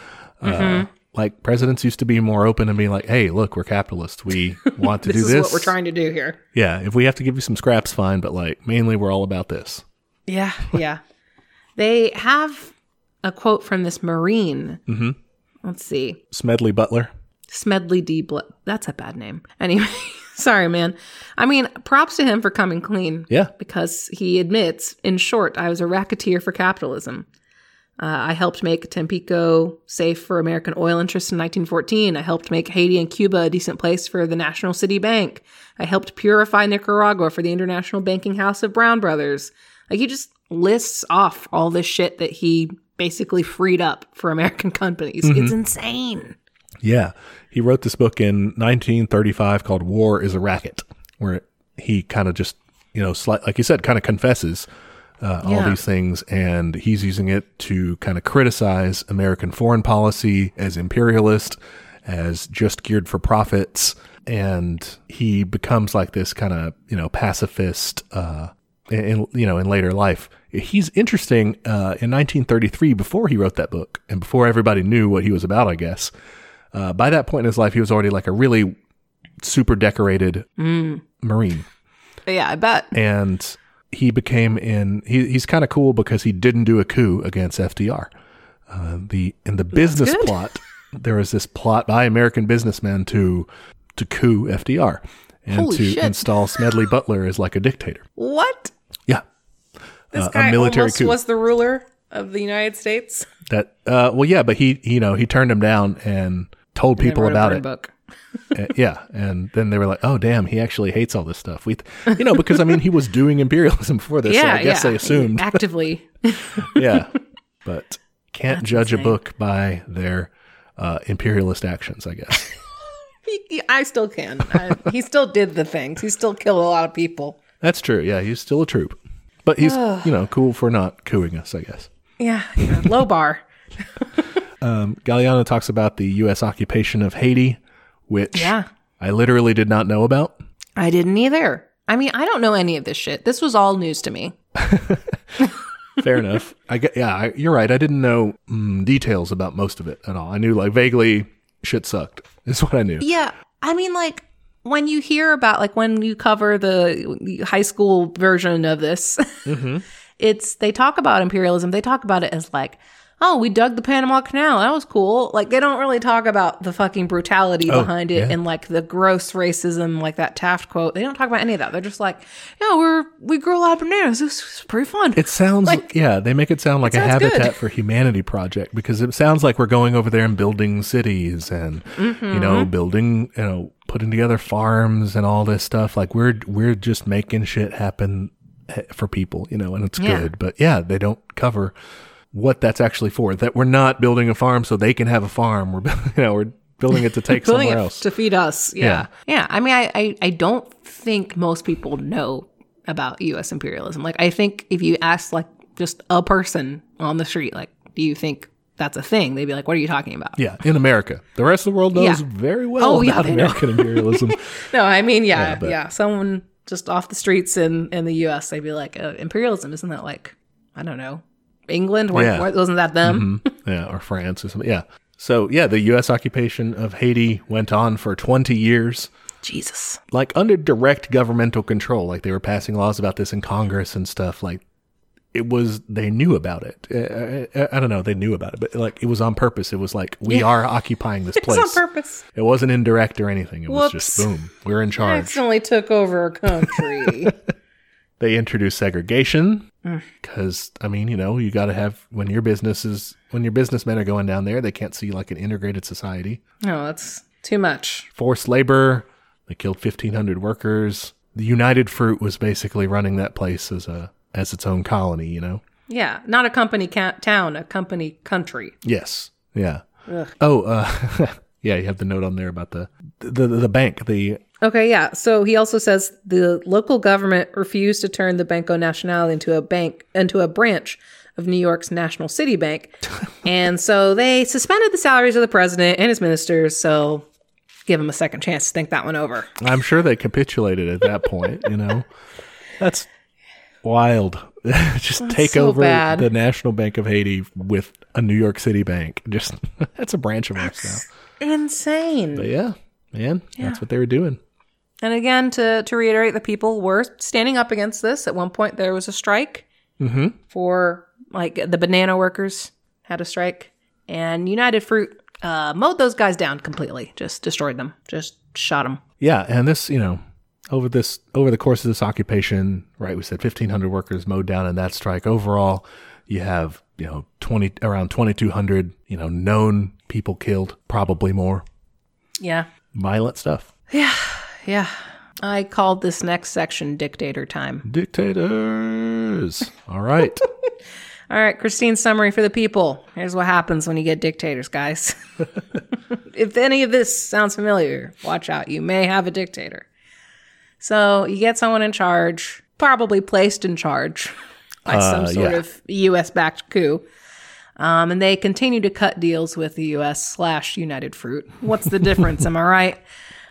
Uh, Mm-hmm. like presidents used to be more open and be like, hey, look, we're capitalists. We want to This do is this. what we're trying to do here. Yeah. If we have to give you some scraps, fine. But like, mainly we're all about this. Yeah, yeah. They have a quote from this Marine. Mm-hmm. Let's see. Smedley Butler. Smedley D. Bl- That's a bad name. Anyway, sorry, man. I mean, props to him for coming clean. Yeah. Because he admits, in short, I was a racketeer for capitalism. Uh, I helped make Tampico safe for American oil interests in 1914. I helped make Haiti and Cuba a decent place for the National City Bank. I helped purify Nicaragua for the International Banking House of Brown Brothers. Like, he just lists off all this shit that he basically freed up for American companies. It's insane. Yeah. He wrote this book in 1935 called War is a Racket, where he kind of just, you know, slight, like you said, kind of confesses uh, all Yeah. these things. And he's using it to kind of criticize American foreign policy as imperialist, as just geared for profits. And he becomes like this kind of, you know, pacifist, uh, in, you know, in later life. He's interesting, uh, in 1933, before he wrote that book and before everybody knew what he was about, I guess. Uh, by that point in his life, he was already like a really super decorated Marine. Yeah, I bet. And he became in, he, he's kind of cool because he didn't do a coup against FDR. Uh, the, in the business plot, there was this plot by American businessmen to, to coup FDR and Holy to shit. install Smedley Butler as like a dictator. What? Yeah. This Uh, a military almost coup. was the ruler of the United States. That, uh, well, yeah, but he, you know, he turned him down and told people about it. Book. Uh, yeah, and then they were like, "Oh, damn, he actually hates all this stuff." We, you know, because I mean, he was doing imperialism before this, so Yeah, I guess yeah. they assumed, actively. yeah. But can't That's judge insane. a book by their uh, imperialist actions, I guess. He- he- I still can. I, he still did the things. He still killed a lot of people. That's true. Yeah, he's still a troop, but he's you know cool for not cooing us, I guess. Yeah, yeah. low bar. Um, Galeano talks about the U.S. occupation of Haiti, which Yeah. I literally did not know about. I didn't either. I mean, I don't know any of this shit. This was all news to me. Fair enough. I get, yeah, I, you're right. I didn't know mm, details about most of it at all. I knew like vaguely shit sucked. Is what I knew. Yeah. I mean, like, when you hear about, like, when you cover the high school version of this, mm-hmm. it's, they talk about imperialism. They talk about it as, like, oh, we dug the Panama Canal. That was cool. Like, they don't really talk about the fucking brutality behind it yeah. and, like, the gross racism, like that Taft quote. They don't talk about any of that. They're just like, yeah, we're, we grew a lot of bananas. This was pretty fun. It sounds Like- yeah, they make it sound like a Habitat good. for Humanity project because it sounds like we're going over there and building cities and you know Mm-hmm. building you know putting together farms and all this stuff. Like we're we're just making shit happen eh, for people, you know, and it's Yeah. good. But yeah, they don't cover what that's actually for. That we're not building a farm so they can have a farm. We're building, you know we're building it to take building somewhere it else. to feed us. Yeah. yeah. I mean, I, I, I don't think most people know about U.S. imperialism. Like, I think if you ask, like, just a person on the street, like, do you think that's a thing? They'd be like, what are you talking about? yeah, in America, the rest of the world knows Yeah. very well Oh, yeah, about know. American imperialism. No, I mean, yeah, Yeah, yeah. Someone just off the streets in, in the U.S., they'd be like, uh, imperialism, isn't that like, I don't know, England? Why, Yeah. why- wasn't that them? Mm-hmm. yeah, or France or something. Yeah. So yeah, the U.S. occupation of Haiti went on for 20 years, Jesus. like under direct governmental control. Like they were passing laws about this in Congress and stuff. Like it was, they knew about it. Uh, I, I don't know, they knew about it, but like it was on purpose. It was like we are occupying this place. on purpose. It wasn't indirect or anything. It was just boom, we're in I charge. accidentally took over a country. They introduced segregation. Because I mean, you know, you got to have when your business is when your businessmen are going down there, they can't see like an integrated society. No, that's too much. Forced labor. They killed fifteen hundred workers. The United Fruit was basically running that place as a as its own colony. You know. Yeah, not a company ca- town, a company country. Yes. Yeah. Oh, uh, yeah. You have the note on there about the the the, the bank. The Okay, yeah. So he also says the local government refused to turn the Banco Nacional into a bank into a branch of New York's National City Bank. and so they suspended the salaries of the president and his ministers, so give him a second chance to think that one over. I'm sure they capitulated at that point. You know, that's wild. Just take so over bad. the National Bank of Haiti with a New York City bank. Just that's a branch of ours now. Insane. But yeah, man, that's what they were doing. And again, to, to reiterate, the people were standing up against this. At one point, there was a strike for like the banana workers had a strike, and United Fruit uh, mowed those guys down completely, just destroyed them, just shot them. Yeah, and this, you know, over this over the course of this occupation, right? We said 1,500 workers mowed down in that strike. Overall, you have you know 20 around 2,200 you know known people killed, probably more. Yeah, Violent stuff. yeah. I called this next section dictator time. Dictators. All right. All right, Christine's summary for the people. Here's what happens when you get dictators, guys. if any of this sounds familiar, watch out. You may have a dictator. So you get someone in charge, probably placed in charge by some Uh, sort yeah. of US backed coup. Um, and they continue to cut deals with the US slash United Fruit. What's the difference? Am I right?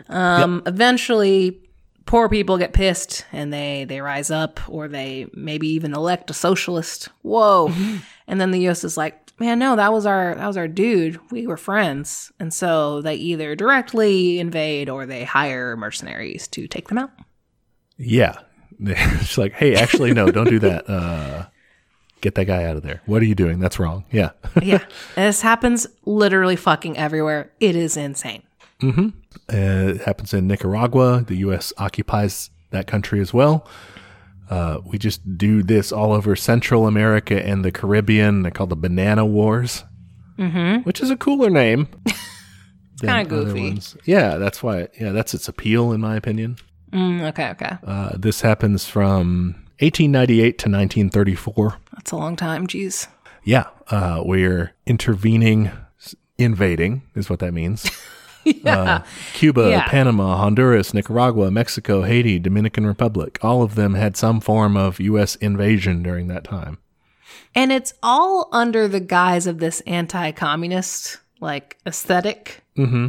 Um, Eventually, poor people get pissed and they they rise up, or they maybe even elect a socialist. Whoa! and then the US is like, man, no, that was our that was our dude. We were friends, and so they either directly invade or they hire mercenaries to take them out. Yeah. It's like, hey, actually, no, don't do that. Uh, get that guy out of there. What are you doing? That's wrong. Yeah. yeah, this happens literally fucking everywhere. It is insane. Uh, it happens in Nicaragua. The U.S. occupies that country as well. Uh, we just do this all over Central America and the Caribbean. They're called the Banana Wars, mm-hmm. which is a cooler name. Kinda goofy. ones. Yeah, that's why. Yeah, that's its appeal, in my opinion. Mm, okay, okay, Uh, this happens from 1898 to 1934. that's a long time. Jeez. Yeah, uh, we're intervening, invading is what that means. Uh, Cuba, Yeah. Panama, Honduras, Nicaragua, Mexico, Haiti, Dominican Republic, all of them had some form of U.S. invasion during that time. And it's all under the guise of this anti-communist like esthetic Mm-hmm.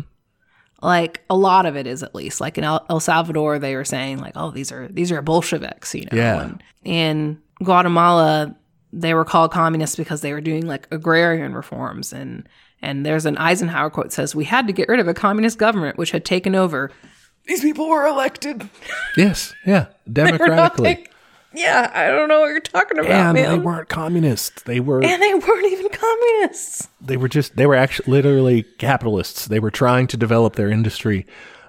Like a lot of it is at least. Like in El, El Salvador, they were saying like, "Oh, these are these are Bolsheviks," you know. Yeah. And in Guatemala, they were called communists because they were doing like agrarian reforms and and there's an Eisenhower quote says, "We had to get rid of a communist government which had taken over." These people were elected. Yes, yeah, democratically. Like, yeah, I don't know what you're talking about, and man. they weren't communists. They were and they weren't even communists. they were just they were actually literally capitalists. They were trying to develop their industry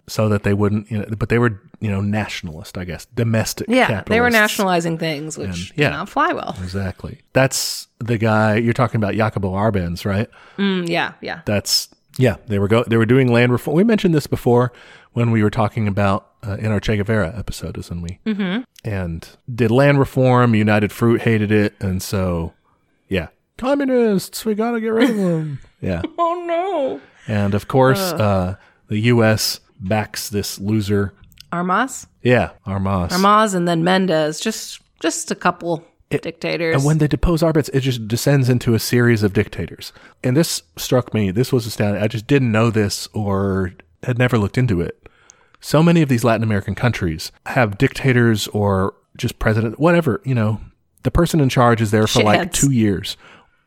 so that they wouldn't, you know, but they were, you know, nationalist, I guess, domestic. Yeah, they were nationalizing things which yeah. did not fly well. Exactly. That's the guy you're talking about, Jacobo Arbenz, right? Mm, yeah, yeah. That's yeah. They were go. They were doing land reform. We mentioned this before when we were talking about uh, in our Che Guevara episode, isn't we? Mm-hmm. And did land reform. United Fruit hated it, and so yeah, communists. We gotta get rid of them. yeah. Oh no. And of course, uh, the U.S. backs this loser. Armas? Yeah, Armas. Armas and then Mendez, just just a couple dictators. And when they depose Arbenz, it just descends into a series of dictators. And this struck me. This was astounding. I just didn't know this or had never looked into it. So many of these Latin American countries have dictators or just president, whatever, you know, the person in charge is there for like two years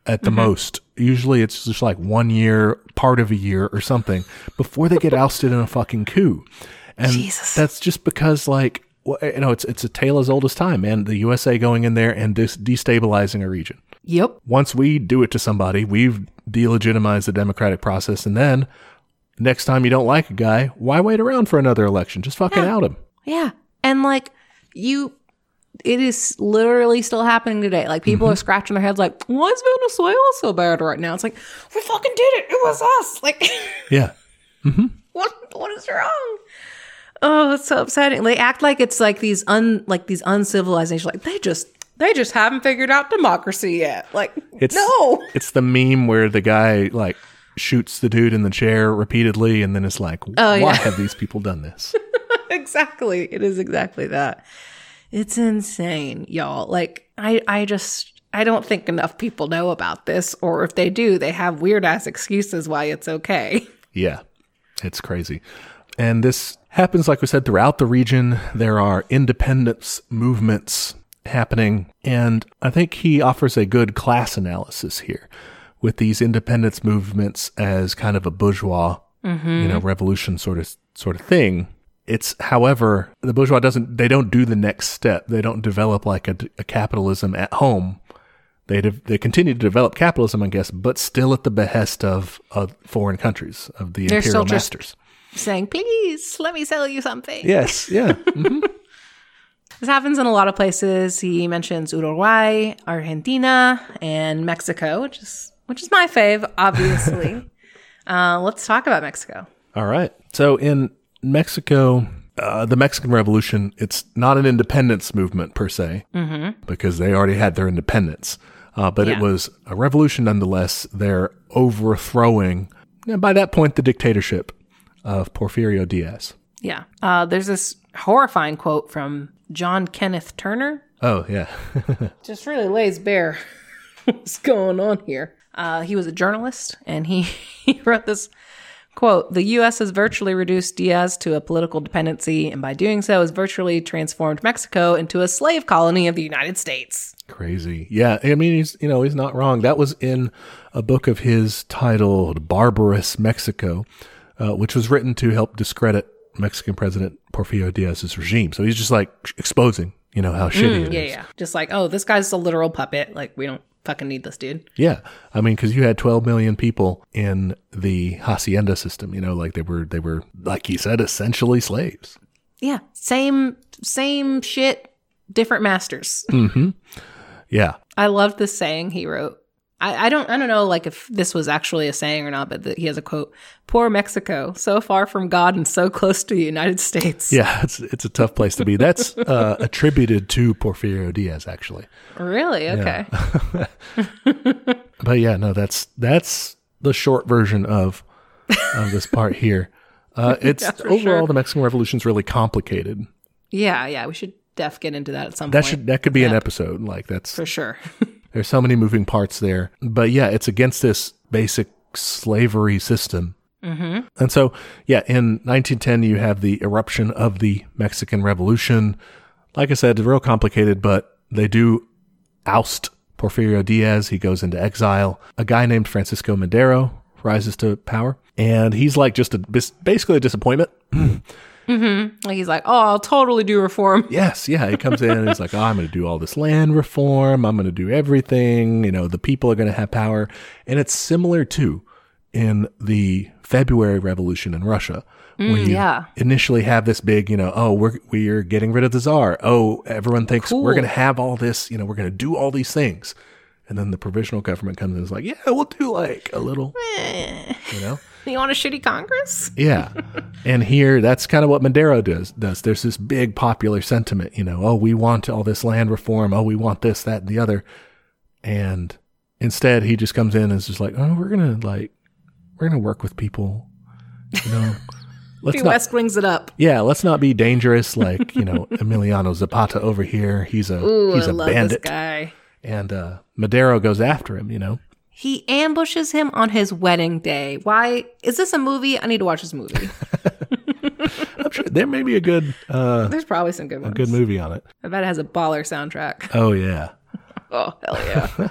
at the mm-hmm. most. Usually it's just like one year, part of a year or something before they get ousted in a fucking coup. And Jesus. that's just because like, well, you know, it's, it's a tale as old as time, man. The USA going in there and dis- destabilizing a region yep. once we do it to somebody, we've delegitimized the democratic process. And then next time you don't like a guy, why wait around for another election? Just fucking out him. Yeah. And like you it is literally still happening today. Like people Mm-hmm. are scratching their heads, like, why is Venezuela so bad right now? It's like we fucking did it. It was us. Like, Yeah. what what is wrong? Oh, it's so upsetting. They act like it's like these un like these uncivilized nations. Like they just they just haven't figured out democracy yet. Like It's no. It's the meme where the guy like shoots the dude in the chair repeatedly and then it's like, Oh, why yeah. have these people done this? exactly. It is exactly that. It's insane, y'all. Like I I just I don't think enough people know about this or if they do, they have weird ass excuses why it's okay. Yeah, it's crazy. And this happens, like we said, throughout the region. There are independence movements happening. And I think he offers a good class analysis here with these independence movements as kind of a bourgeois, you know, mm-hmm. revolution sort of sort of thing. It's, however, the bourgeois doesn't, they don't do the next step. They don't develop like a, a capitalism at home. They de- they continue to develop capitalism, I guess, but still at the behest of, of foreign countries, of the They're imperial masters. Saying, please let me sell you something. Yes, yeah. This happens in a lot of places. He mentions Uruguay, Argentina, and Mexico, which is which is my fave, obviously. uh, let's talk about Mexico. All right. So in Mexico, uh, the Mexican Revolution, it's not an independence movement per se, because they already had their independence. Uh, but it was a revolution nonetheless. They're overthrowing, and by that point, the dictatorship of Porfirio Diaz. Yeah. Uh, there's this horrifying quote from John Kenneth Turner. Oh, yeah. Just really lays bare what's going on here. Uh, he was a journalist and he, he wrote this quote The U.S. has virtually reduced Diaz to a political dependency, and by doing so, has virtually transformed Mexico into a slave colony of the United States. Crazy. Yeah. I mean, he's, you know, he's not wrong. That was in a book of his titled Barbarous Mexico, uh, which was written to help discredit Mexican President Porfirio Diaz's regime. So he's just like exposing, you know, how shitty it is. Yeah, yeah. Just like, oh, this guy's a literal puppet. Like, we don't fucking need this dude. Yeah. I mean, cause you had 12 million people in the hacienda system, you know, like they were, they were, like he said, essentially slaves. Yeah. Same, same shit, different masters. Mm-hmm. Yeah. I love this saying he wrote. I, I don't I don't know like if this was actually a saying or not, but the, he has a quote: "Poor Mexico, so far from God and so close to the United States." Yeah. It's, it's a tough place to be. That's, uh, attributed to Porfirio Diaz, actually. Really? Okay. But yeah, no, that's that's the short version of of this part here. Uh, it's Yeah, overall sure. the Mexican Revolution is really complicated. Yeah, yeah. We should def get into that at some That point. should that could be an episode. Like that's for sure. There's so many moving parts there. But yeah, it's against this basic slavery system. Mm-hmm. And so yeah, in 1910 you have the eruption of the Mexican Revolution. Like I said, it's real complicated, but they do oust Porfirio Diaz. He goes into exile. A guy named Francisco Madero rises to power, and he's like just a basically a disappointment. Mm-hmm. like he's like, "Oh, I'll totally do reform." Yes, yeah, he comes in and he's like, "Oh, I'm going to do all this land reform. I'm going to do everything. You know, the people are going to have power." And it's similar to in the February Revolution in Russia, mm, when you yeah. initially have this big, you know, oh, we're we're getting rid of the czar. Oh, everyone thinks we're going to have all this. You know, we're going to do all these things. And then the provisional government comes in and is like, yeah, we'll do like a little, you know? You want a shitty Congress? Yeah. and here, that's kind of what Madero does. Does there's this big popular sentiment, you know, oh, we want all this land reform. Oh, we want this, that, and the other. And instead, he just comes in and is just like, oh, we're gonna like, we're gonna work with people, you know. Let's not, West wings it up. yeah, let's not be dangerous like you know Emiliano Zapata over here. He's a Ooh, he's I a bandit, this guy. And uh, Madero goes after him. You know, He ambushes him on his wedding day. Why is this a movie? I need to watch this movie. I'm sure there may be a good uh, There's probably some good ones. good movie on it. I bet it has a baller soundtrack. Oh yeah. Oh hell yeah.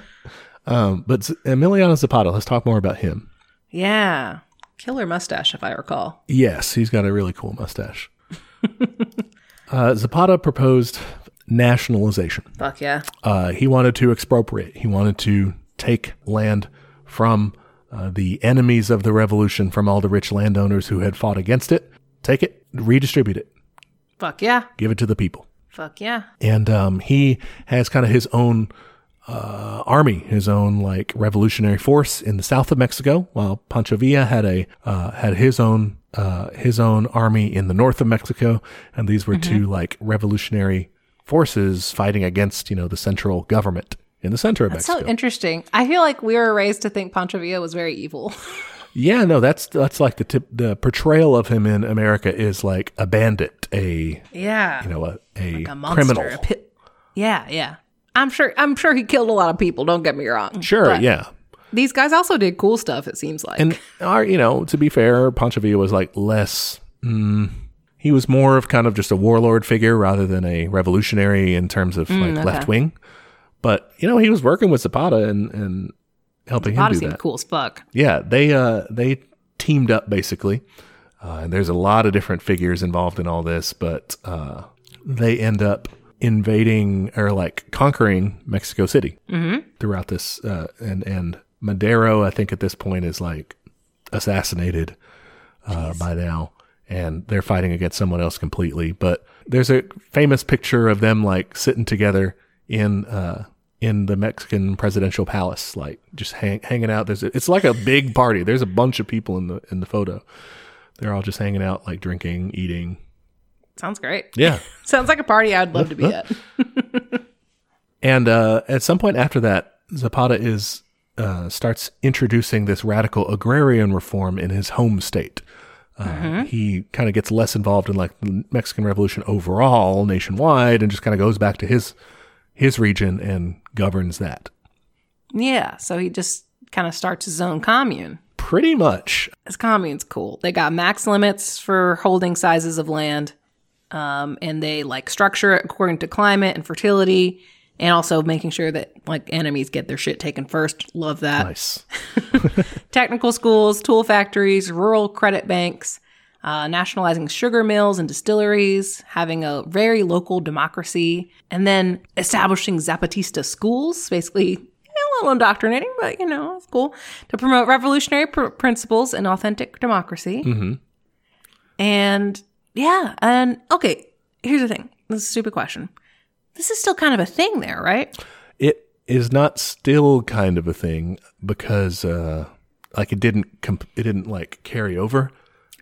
Um, but Emiliano Zapata, let's talk more about him. yeah. Killer mustache, if I recall. Yes, he's got a really cool mustache. uh, Zapata proposed nationalization. Fuck yeah. Uh, he wanted to expropriate. He wanted to take land from uh, the enemies of the revolution, from all the rich landowners who had fought against it. Take it, redistribute it, Fuck yeah. give it to the people. Fuck yeah. and um, he has kind of his own uh, army, his own like revolutionary force in the south of Mexico, while Pancho Villa had a uh, had his own uh, his own army in the north of Mexico, and these were two like revolutionary forces fighting against you know the central government in the center of Mexico. So interesting. I feel like we were raised to think Pancho Villa was very evil. yeah, no, that's that's like the tip, the portrayal of him in America is like a bandit, a yeah. you know a a, a monster. criminal. a pi- yeah, yeah. I'm sure I'm sure he killed a lot of people, don't get me wrong. Sure, But yeah. These guys also did cool stuff, it seems like. And our, you know, to be fair, Pancho Villa was like less. Mm, he was more of kind of just a warlord figure rather than a revolutionary in terms of like okay. left wing. But you know, he was working with Zapata and and helping him Zapata do seemed that. cool as fuck. Yeah, they uh they teamed up basically, uh, and there's a lot of different figures involved in all this, but uh, they end up invading or like conquering Mexico City throughout this, uh, and and Madero, I think at this point is like assassinated uh, by now, and they're fighting against someone else completely. But there's a famous picture of them like sitting together in uh, in the Mexican presidential palace, like just hang, hanging out. There's a, it's like a big party. There's a bunch of people in the in the photo. They're all just hanging out, like drinking, eating. Sounds great. Yeah. Sounds like a party I'd love to be at. And uh, at some point after that, Zapata is uh, starts introducing this radical agrarian reform in his home state. Uh, He kind of gets less involved in like the Mexican Revolution overall, nationwide, and just kind of goes back to his his region and governs that. Yeah, so he just kind of starts his own commune. Pretty much, His commune's cool. They got max limits for holding sizes of land, um, and they like structure it according to climate and fertility, and also making sure that like enemies get their shit taken first. Love that. nice. Technical schools, tool factories, rural credit banks, uh, nationalizing sugar mills and distilleries, having a very local democracy, and then establishing Zapatista schools, basically a little indoctrinating, but you know, it's cool to promote revolutionary pr- principles and authentic democracy. And yeah, and okay, here's the thing. This is a stupid question. This is still kind of a thing there, right? It is not still kind of a thing because uh, like it didn't comp- it didn't like carry over,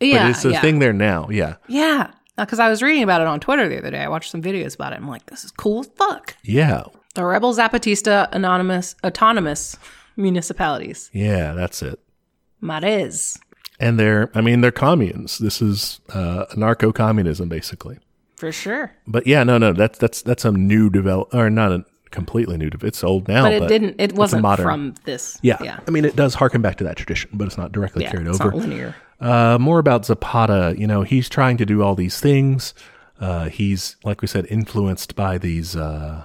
Yeah, but it's a yeah. thing there now. Yeah, Yeah, because I was reading about it on Twitter the other day. I watched some videos about it. I'm like, this is cool as fuck. yeah, The Rebel Zapatista Anonymous Autonomous Municipalities. yeah. That's it. MAREZ. And they're, I mean, they're communes. This is uh, anarcho communism, basically. For sure. But yeah, no, no, that's that's that's a new develop, or not a completely new. dev- It's old now, But it didn't it wasn't modern- from this. Yeah. Yeah. I mean, it does harken back to that tradition, but it's not directly Yeah. carried It's over. not linear. Uh, more about Zapata. You know, he's trying to do all these things. Uh, he's like we said, influenced by these uh,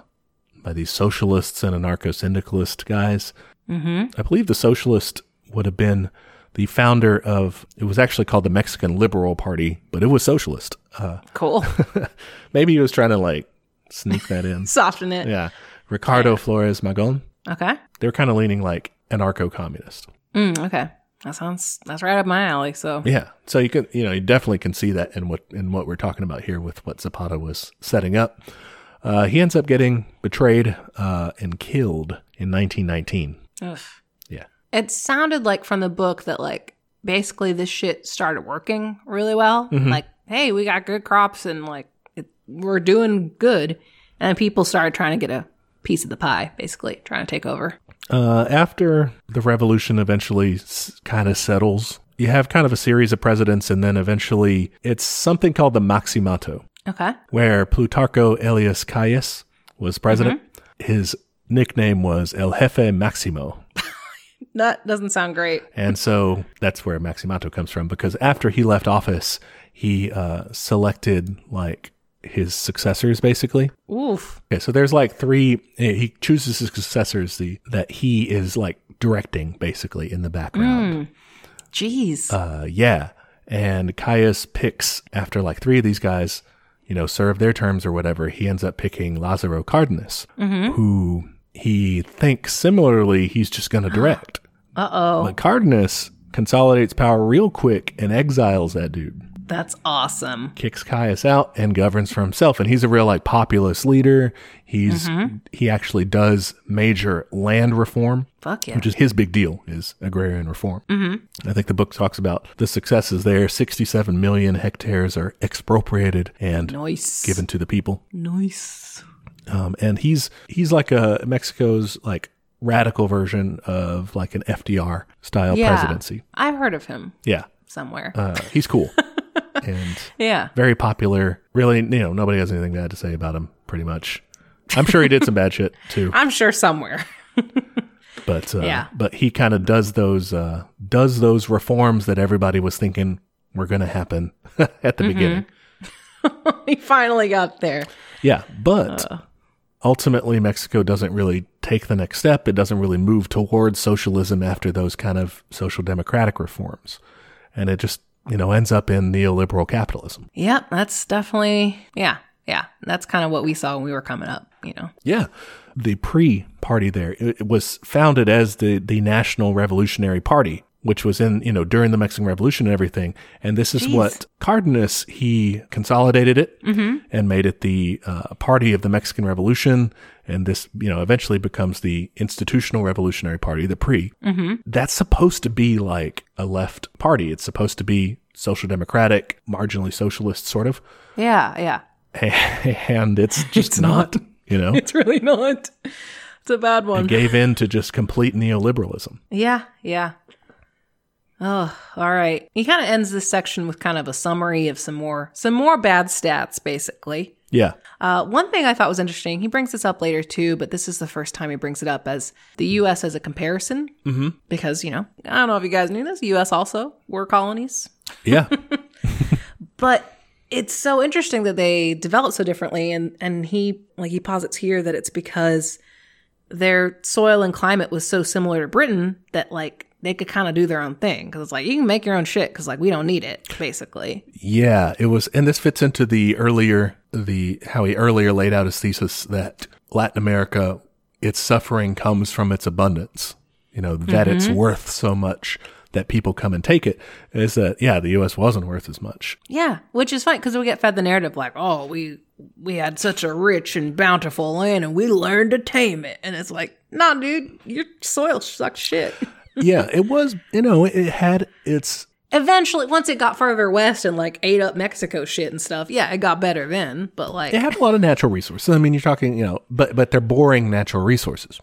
by these socialists and anarcho syndicalist guys. Mm-hmm. I believe the socialist would have been the founder of. It was actually called the Mexican Liberal Party, but it was socialist. Uh, Cool. maybe he was trying to like sneak that in. Soften it. yeah, Ricardo Flores Magon. Okay. They're kind of leaning like anarcho communist. Mm, okay. That sounds that's right up my alley. So Yeah. So you can, you know, you definitely can see that in what in what we're talking about here with what Zapata was setting up. Uh, he ends up getting betrayed uh, and killed in 1919. ugh. Yeah. it sounded like from the book that like basically this shit started working really well. Mm-hmm. Like, hey, we got good crops and like it, we're doing good, and people started trying to get a piece of the pie, basically trying to take over. Uh, after the revolution eventually s- kind of settles, you have kind of a series of presidents, and then eventually it's something called the Maximato, Okay. where Plutarco Elias Calles was president. Mm-hmm. His nickname was El Jefe Maximo. That doesn't sound great. And so that's where Maximato comes from because after he left office, he uh, selected like his successors basically. Oof. Okay, so there's like three. eh, He chooses his successors the that he is like directing basically in the background. Jeez. Uh, yeah, and Calles picks after like three of these guys, you know, serve their terms or whatever. He ends up picking Lazaro Cardenas, who he thinks similarly he's just going to direct. Uh oh. But Cardenas consolidates power real quick and exiles that dude. That's awesome. kicks Calles out and governs for himself. And he's a real like populist leader. He's he actually does major land reform, Fuck yeah. which is his big deal is agrarian reform. Mm-hmm. I think the book talks about the successes there. Sixty-seven million hectares are expropriated and Nice. given to the people. Nice. Um, and he's he's like a Mexico's like radical version of like an FDR style Yeah. presidency. I've heard of him Yeah, somewhere. uh, he's cool and yeah. very popular. Really, you know, nobody has anything bad to say about him. Pretty much. I'm sure he did some bad shit too, I'm sure somewhere. but uh, Yeah. but he kind of does those uh, does those reforms that everybody was thinking were going to happen at Mm-hmm. the beginning. he finally got there. Yeah, but ultimately, Mexico doesn't really take the next step. It doesn't really move towards socialism after those kind of social democratic reforms, and it just you know ends up in neoliberal capitalism. Yep. That's definitely, yeah. Yeah. That's kind of what we saw when we were coming up, you know? Yeah, the PRI party there it, it was founded as the the National Revolutionary Party. Which was in, you know, during the Mexican Revolution and everything. And this is Jeez. what Cardenas, he consolidated it and made it the uh, party of the Mexican Revolution. And this, you know, eventually becomes the Institutional Revolutionary Party, the PRI. Mm-hmm. That's supposed to be like a left party. It's supposed to be social democratic, marginally socialist, sort of. Yeah. Yeah. And it's just not, you know? It's really not. It's a bad one. gave in to just complete neoliberalism. Yeah, yeah. Oh, all right. He kind of ends this section with kind of a summary of some more some more bad stats, basically. Yeah. Uh, one thing I thought was interesting. He brings this up later too, but this is the first time he brings it up as the U.S. as a comparison. Mm-hmm. Because you know, I don't know if you guys knew this. U.S. also were colonies, Yeah. but it's so interesting that they developed so differently. And and he like he posits here that it's because their soil and climate was so similar to Britain that like they could kind of do their own thing because it's like you can make your own shit because like we don't need it basically. yeah. It was, and this fits into the earlier, the, how he earlier laid out his thesis that Latin America, its suffering comes from its abundance, you know, that it's mm-hmm. worth so much that people come and take it. Is that, yeah, the U.S. wasn't worth as much. Yeah, which is fine because we get fed the narrative like, oh, we we had such a rich and bountiful land and we learned to tame it, and it's like, nah, dude, your soil sucks shit. yeah. It was, you know, it had its, Eventually, once it got further west and like ate up Mexico shit and stuff, yeah, it got better then. But like, it had a lot of natural resources. I mean, you're talking, you know, but, but they're boring natural resources.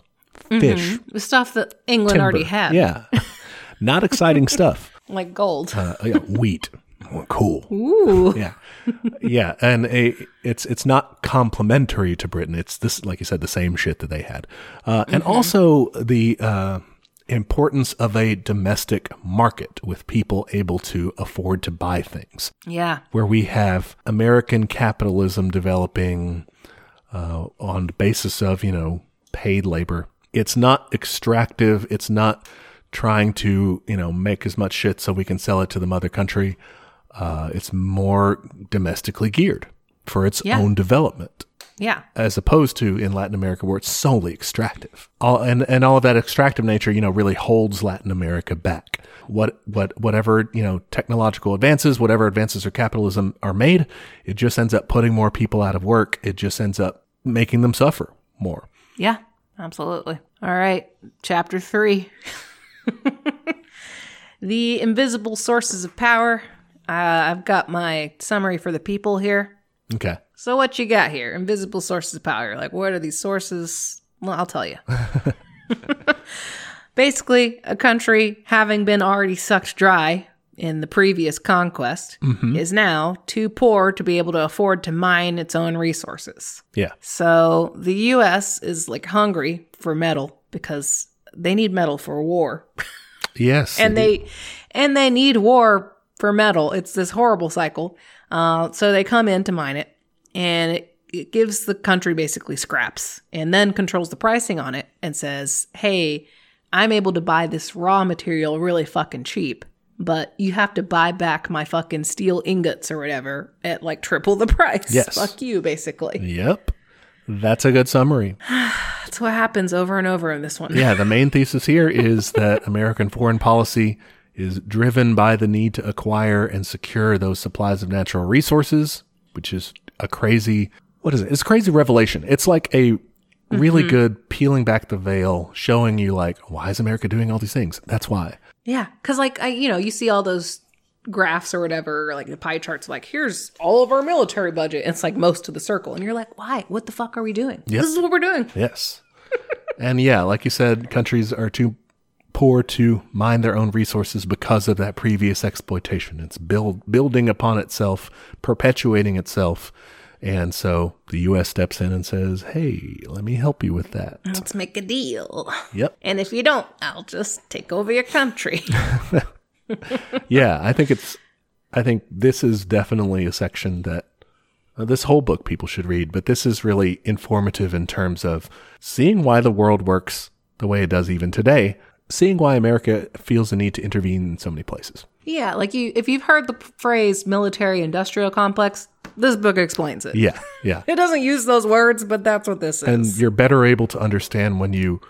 Fish, the stuff that England already had, Yeah. Not exciting stuff. like gold. Uh, yeah, wheat. Oh, cool. Ooh, Yeah. Yeah. And a, it's it's not complementary to Britain. It's this, like you said, the same shit that they had. Uh, and also the uh, importance of a domestic market with people able to afford to buy things, yeah, where we have American capitalism developing uh, on the basis of, you know, paid labor. It's not extractive. It's not trying to, you know, make as much shit so we can sell it to the mother country. Uh, it's more domestically geared for its Yeah. own development, yeah, as opposed to in Latin America where it's solely extractive. All, and, and all of that extractive nature, you know, really holds Latin America back. What, what, whatever, you know, technological advances, whatever advances or capitalism are made, it just ends up putting more people out of work. It just ends up making them suffer more. yeah, absolutely. All right, chapter three. the invisible sources of power. Uh, I've got my summary for the people here. Okay. So what you got here? Invisible sources of power. Like what are these sources? Well, I'll tell you. Basically, a country having been already sucked dry in the previous conquest is now too poor to be able to afford to mine its own resources. Yeah. So the US is like hungry for metal because they need metal for war. Yes. and they and they need war for metal. It's this horrible cycle. Uh, so they come in to mine it, and it, it gives the country basically scraps, and then controls the pricing on it, and says, "Hey, I'm able to buy this raw material really fucking cheap." But you have to buy back my fucking steel ingots or whatever at like triple the price. Yes. Fuck you, basically. Yep. That's a good summary. That's what happens over and over in this one. Yeah, the main thesis here is that American foreign policy is driven by the need to acquire and secure those supplies of natural resources, which is a crazy, what is it? It's a crazy revelation. It's like a really mm-hmm. good peeling back the veil, showing you like, why is America doing all these things? That's why. Yeah, because like I, you know, you see all those graphs or whatever, like the pie charts. Like, here's all of our military budget. And it's like most of the circle, and you're like, why? What the fuck are we doing? Yep. This is what we're doing. Yes. and yeah, like you said, countries are too poor to mine their own resources because of that previous exploitation. It's build, building upon itself, perpetuating itself. And so the US steps in and says, Hey, let me help you with that. Let's make a deal. Yep. And if you don't, I'll just take over your country. yeah, I think it's, I think this is definitely a section that uh, this whole book people should read, but this is really informative in terms of seeing why the world works the way it does even today, seeing why America feels the need to intervene in so many places. yeah, like you, if you've heard the phrase military industrial complex, this book explains it. Yeah, yeah. It doesn't use those words, but that's what this is. and you're better able to understand when you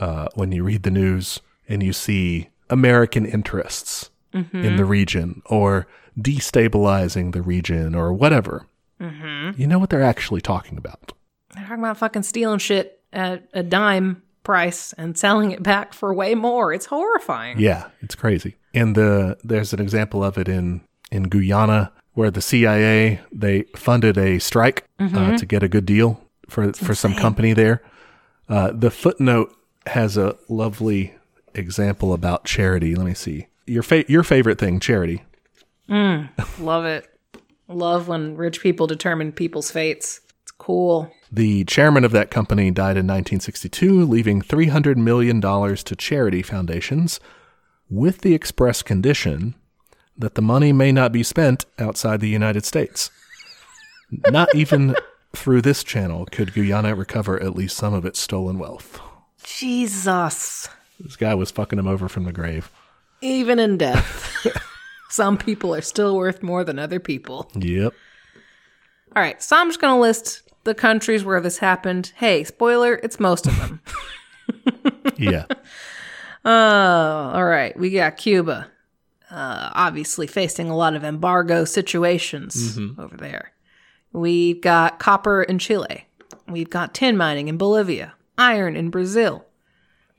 uh, when you read the news and you see American interests in the region or destabilizing the region or whatever. You know what they're actually talking about. They're talking about fucking stealing shit at a dime price and selling it back for way more. It's horrifying. Yeah, it's crazy. And the there's an example of it in in Guyana where the CIA they funded a strike uh, to get a good deal for for some company there. Uh, the footnote has a lovely example about charity. Let me see your fa- your favorite thing, charity. Love it. Love when rich people determine people's fates. It's cool. The chairman of that company died in 1962, leaving $300 million to charity foundations with the express condition that the money may not be spent outside the United States. not even through this channel could Guyana recover at least some of its stolen wealth. Jesus. This guy was fucking him over from the grave. Even in death, some people are still worth more than other people. Yep. All right, so I'm just going to list the countries where this happened. Hey, spoiler, it's most of them. Yeah. Oh, all right. We got Cuba, uh, obviously facing a lot of embargo situations over there. We've got copper in Chile. We've got tin mining in Bolivia, iron in Brazil,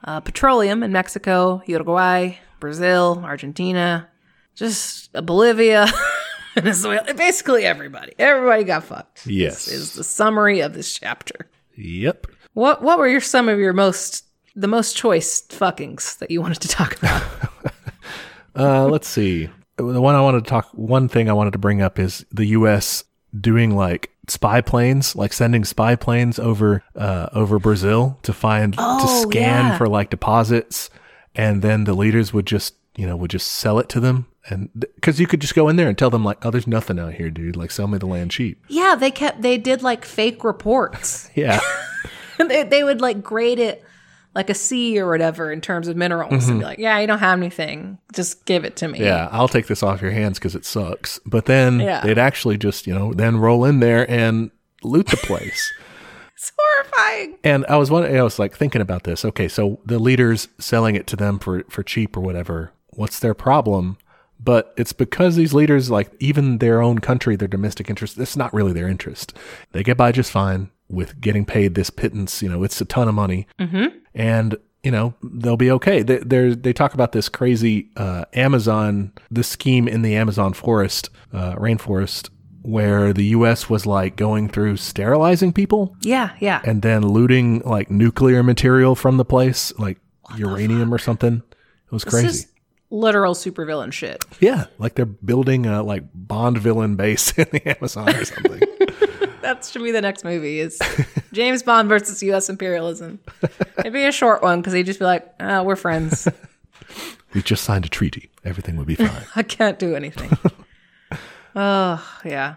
uh, petroleum in Mexico, Uruguay, Brazil, Argentina, just uh, Bolivia, Venezuela. Basically, everybody. Everybody got fucked. Yes. This is the summary of this chapter. Yep. What What were your some of your most the most choice fuckings that you wanted to talk about? Uh, let's see. The one I wanted to talk, one thing I wanted to bring up is the U.S. doing like spy planes, like sending spy planes over uh, over Brazil to find to Oh, scan yeah. for like deposits, and then the leaders would just you know would just sell it to them, and because you could just go in there and tell them like, oh, there's nothing out here, dude. Like, sell me the land cheap. Yeah, they kept they did like fake reports. Yeah, they, they would like grade it like a C or whatever in terms of minerals and be like, "Yeah, you don't have anything. Just give it to me." Mm-hmm. yeah. I'll take this off your hands because it sucks. But then Yeah. they'd actually just you know then roll in there and loot the place. It's horrifying. And I was wondering, I was like thinking about this. Okay, so the leaders selling it to them for for cheap or whatever. What's their problem? But it's because these leaders, like even their own country, their domestic interest, it's not really their interest. They get by just fine with getting paid this pittance. You know, it's a ton of money, mm-hmm. and you know they'll be okay. They they they talk about this crazy uh, Amazon, this scheme in the Amazon forest, uh, rainforest, where the U.S. was like going through sterilizing people Yeah, yeah. and then looting like nuclear material from the place, like uranium or something. It was This crazy. is literal supervillain shit. yeah, like they're building a like Bond villain base in the Amazon or something. That should be the next movie. Is James Bond versus U.S. imperialism? It'd be a short one because he'd just be like, oh, "We're friends. we just signed a treaty. Everything will be fine. I can't do anything." oh yeah.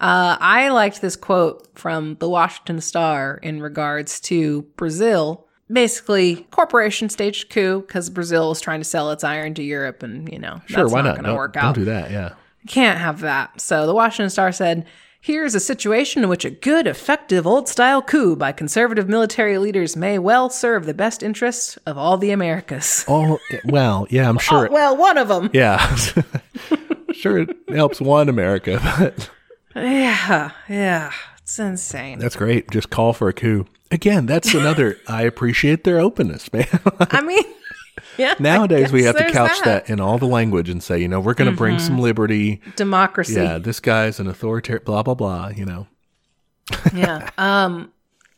Uh, I liked this quote from the Washington Star in regards to Brazil. Basically, corporation staged coup because Brazil was trying to sell its iron to Europe, and you know sure, that's why not not? going to Don't, work don't do that. Yeah. Can't have that. So the Washington Star said, Here's a situation in which a good, effective, old style coup by conservative military leaders may well serve the best interests of all the Americas. Oh, well, yeah, I'm sure. it- Well, one of them. yeah. sure, it helps one America, but Yeah, yeah. It's insane. that's great. Just call for a coup. Again, that's another. I appreciate their openness, man. I mean, yeah. Nowadays, we have to couch that. in all the language and say, you know, we're going to bring some liberty. Democracy. Yeah, this guy's an authoritarian, blah, blah, blah, you know. yeah. Um,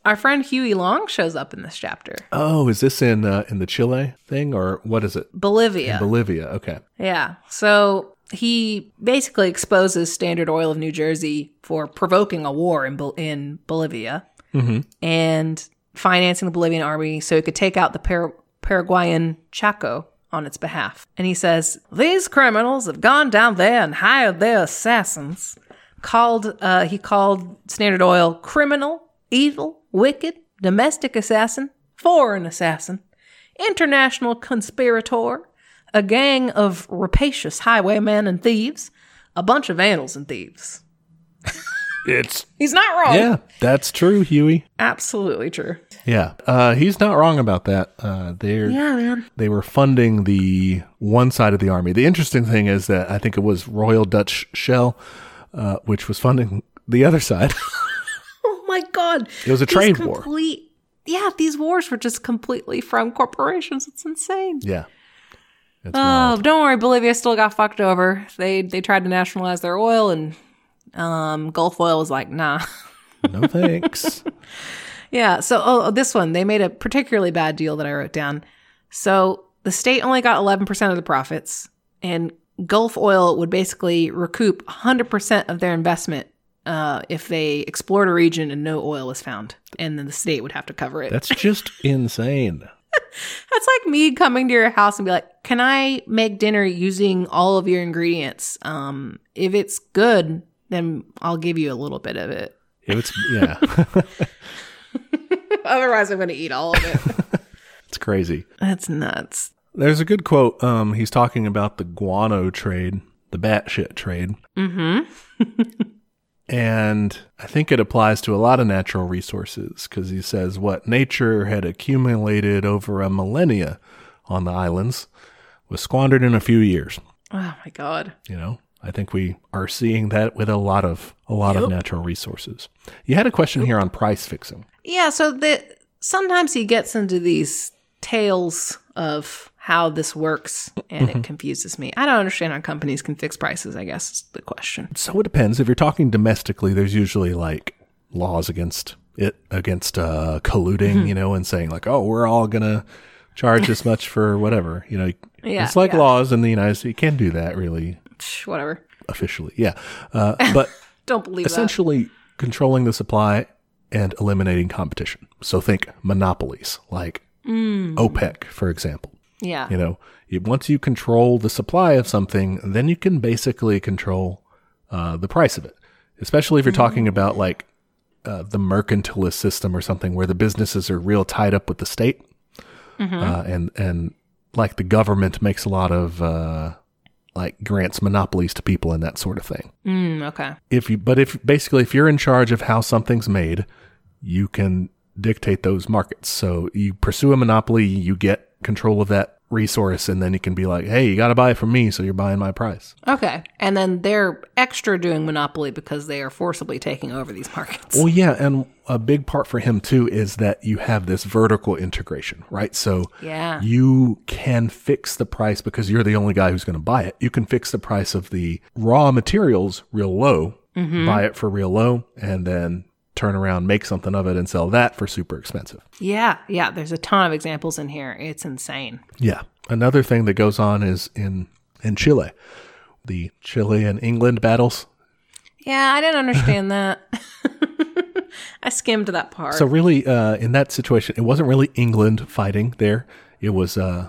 our friend Huey Long shows up in this chapter. Oh, is this in uh, in the Chile thing or what is it? Bolivia. Bolivia. Okay. yeah. So he basically exposes Standard Oil of New Jersey for provoking a war in Bol- in Bolivia and financing the Bolivian army so it could take out the Par- Paraguayan Chaco on its behalf. And he says these criminals have gone down there and hired their assassins. Called uh, he called Standard Oil criminal, evil, wicked, domestic assassin, foreign assassin, international conspirator, a gang of rapacious highwaymen and thieves, a bunch of vandals and thieves. It's He's not wrong. yeah, that's true, Huey. Absolutely true. Yeah, uh, he's not wrong about that. Uh, they're Yeah, man. they were funding the one side of the army. The interesting thing is that I think it was Royal Dutch Shell, uh, which was funding the other side. Oh my god. It was a These trade war. Yeah, these wars were just completely from corporations. It's insane. yeah, it's Oh, don't worry, Bolivia still got fucked over. They they tried to nationalize their oil and um Gulf Oil was like, nah. no thanks. Yeah. So, oh, this one, they made a particularly bad deal that I wrote down. So, the state only got 11% of the profits, and Gulf Oil would basically recoup 100% of their investment uh, if they explored a region and no oil was found. And then the state would have to cover it. That's just insane. That's like me coming to your house and be like, "Can I make dinner using all of your ingredients? Um, if it's good, then I'll give you a little bit of it. If It's yeah, Otherwise, I'm going to eat all of it." it's crazy. That's nuts. There's a good quote. Um, he's talking about the guano trade, the batshit trade. Mm-hmm. And I think it applies to a lot of natural resources because he says what nature had accumulated over a millennia on the islands was squandered in a few years. Oh my god. You know, I think we are seeing that with a lot of a lot of natural resources. You had a question here on price fixing. Yeah, so the sometimes he gets into these tales of how this works and it confuses me. I don't understand how companies can fix prices, I guess is the question. So it depends. If you're talking domestically, there's usually like laws against it, against uh, colluding, you know, and saying like, oh, we're all gonna charge this much for whatever. You know, Yeah, it's like yeah. laws in the United States. You can't do that really Whatever. officially. Yeah, uh, but Don't believe that. essentially controlling the supply and eliminating competition. So think monopolies like OPEC, for example. Yeah. You know, once you control the supply of something, then you can basically control uh, the price of it. Especially if you're talking about like uh, the mercantilist system or something where the businesses are real tied up with the state, uh, and and like the government makes a lot of uh, like grants monopolies to people and that sort of thing. Mm, okay. If you, but if basically if you're in charge of how something's made, you can dictate those markets. So you pursue a monopoly, you get control of that resource, and then you can be like, hey, you got to buy it from me, so you're buying my price. Okay. And then they're extra doing monopoly because they are forcibly taking over these markets. Well, yeah, and a big part for him too is that you have this vertical integration, right? So Yeah. you can fix the price because you're the only guy who's going to buy it. You can fix the price of the raw materials real low, mm-hmm. buy it for real low, and then turn around, make something of it, and sell that for super expensive. Yeah. Yeah. There's a ton of examples in here. It's insane. Yeah. Another thing that goes on is in in Chile, the Chile and England battles. Yeah. I didn't understand that. I skimmed that part. So really, uh, in that situation, it wasn't really England fighting there. It was uh,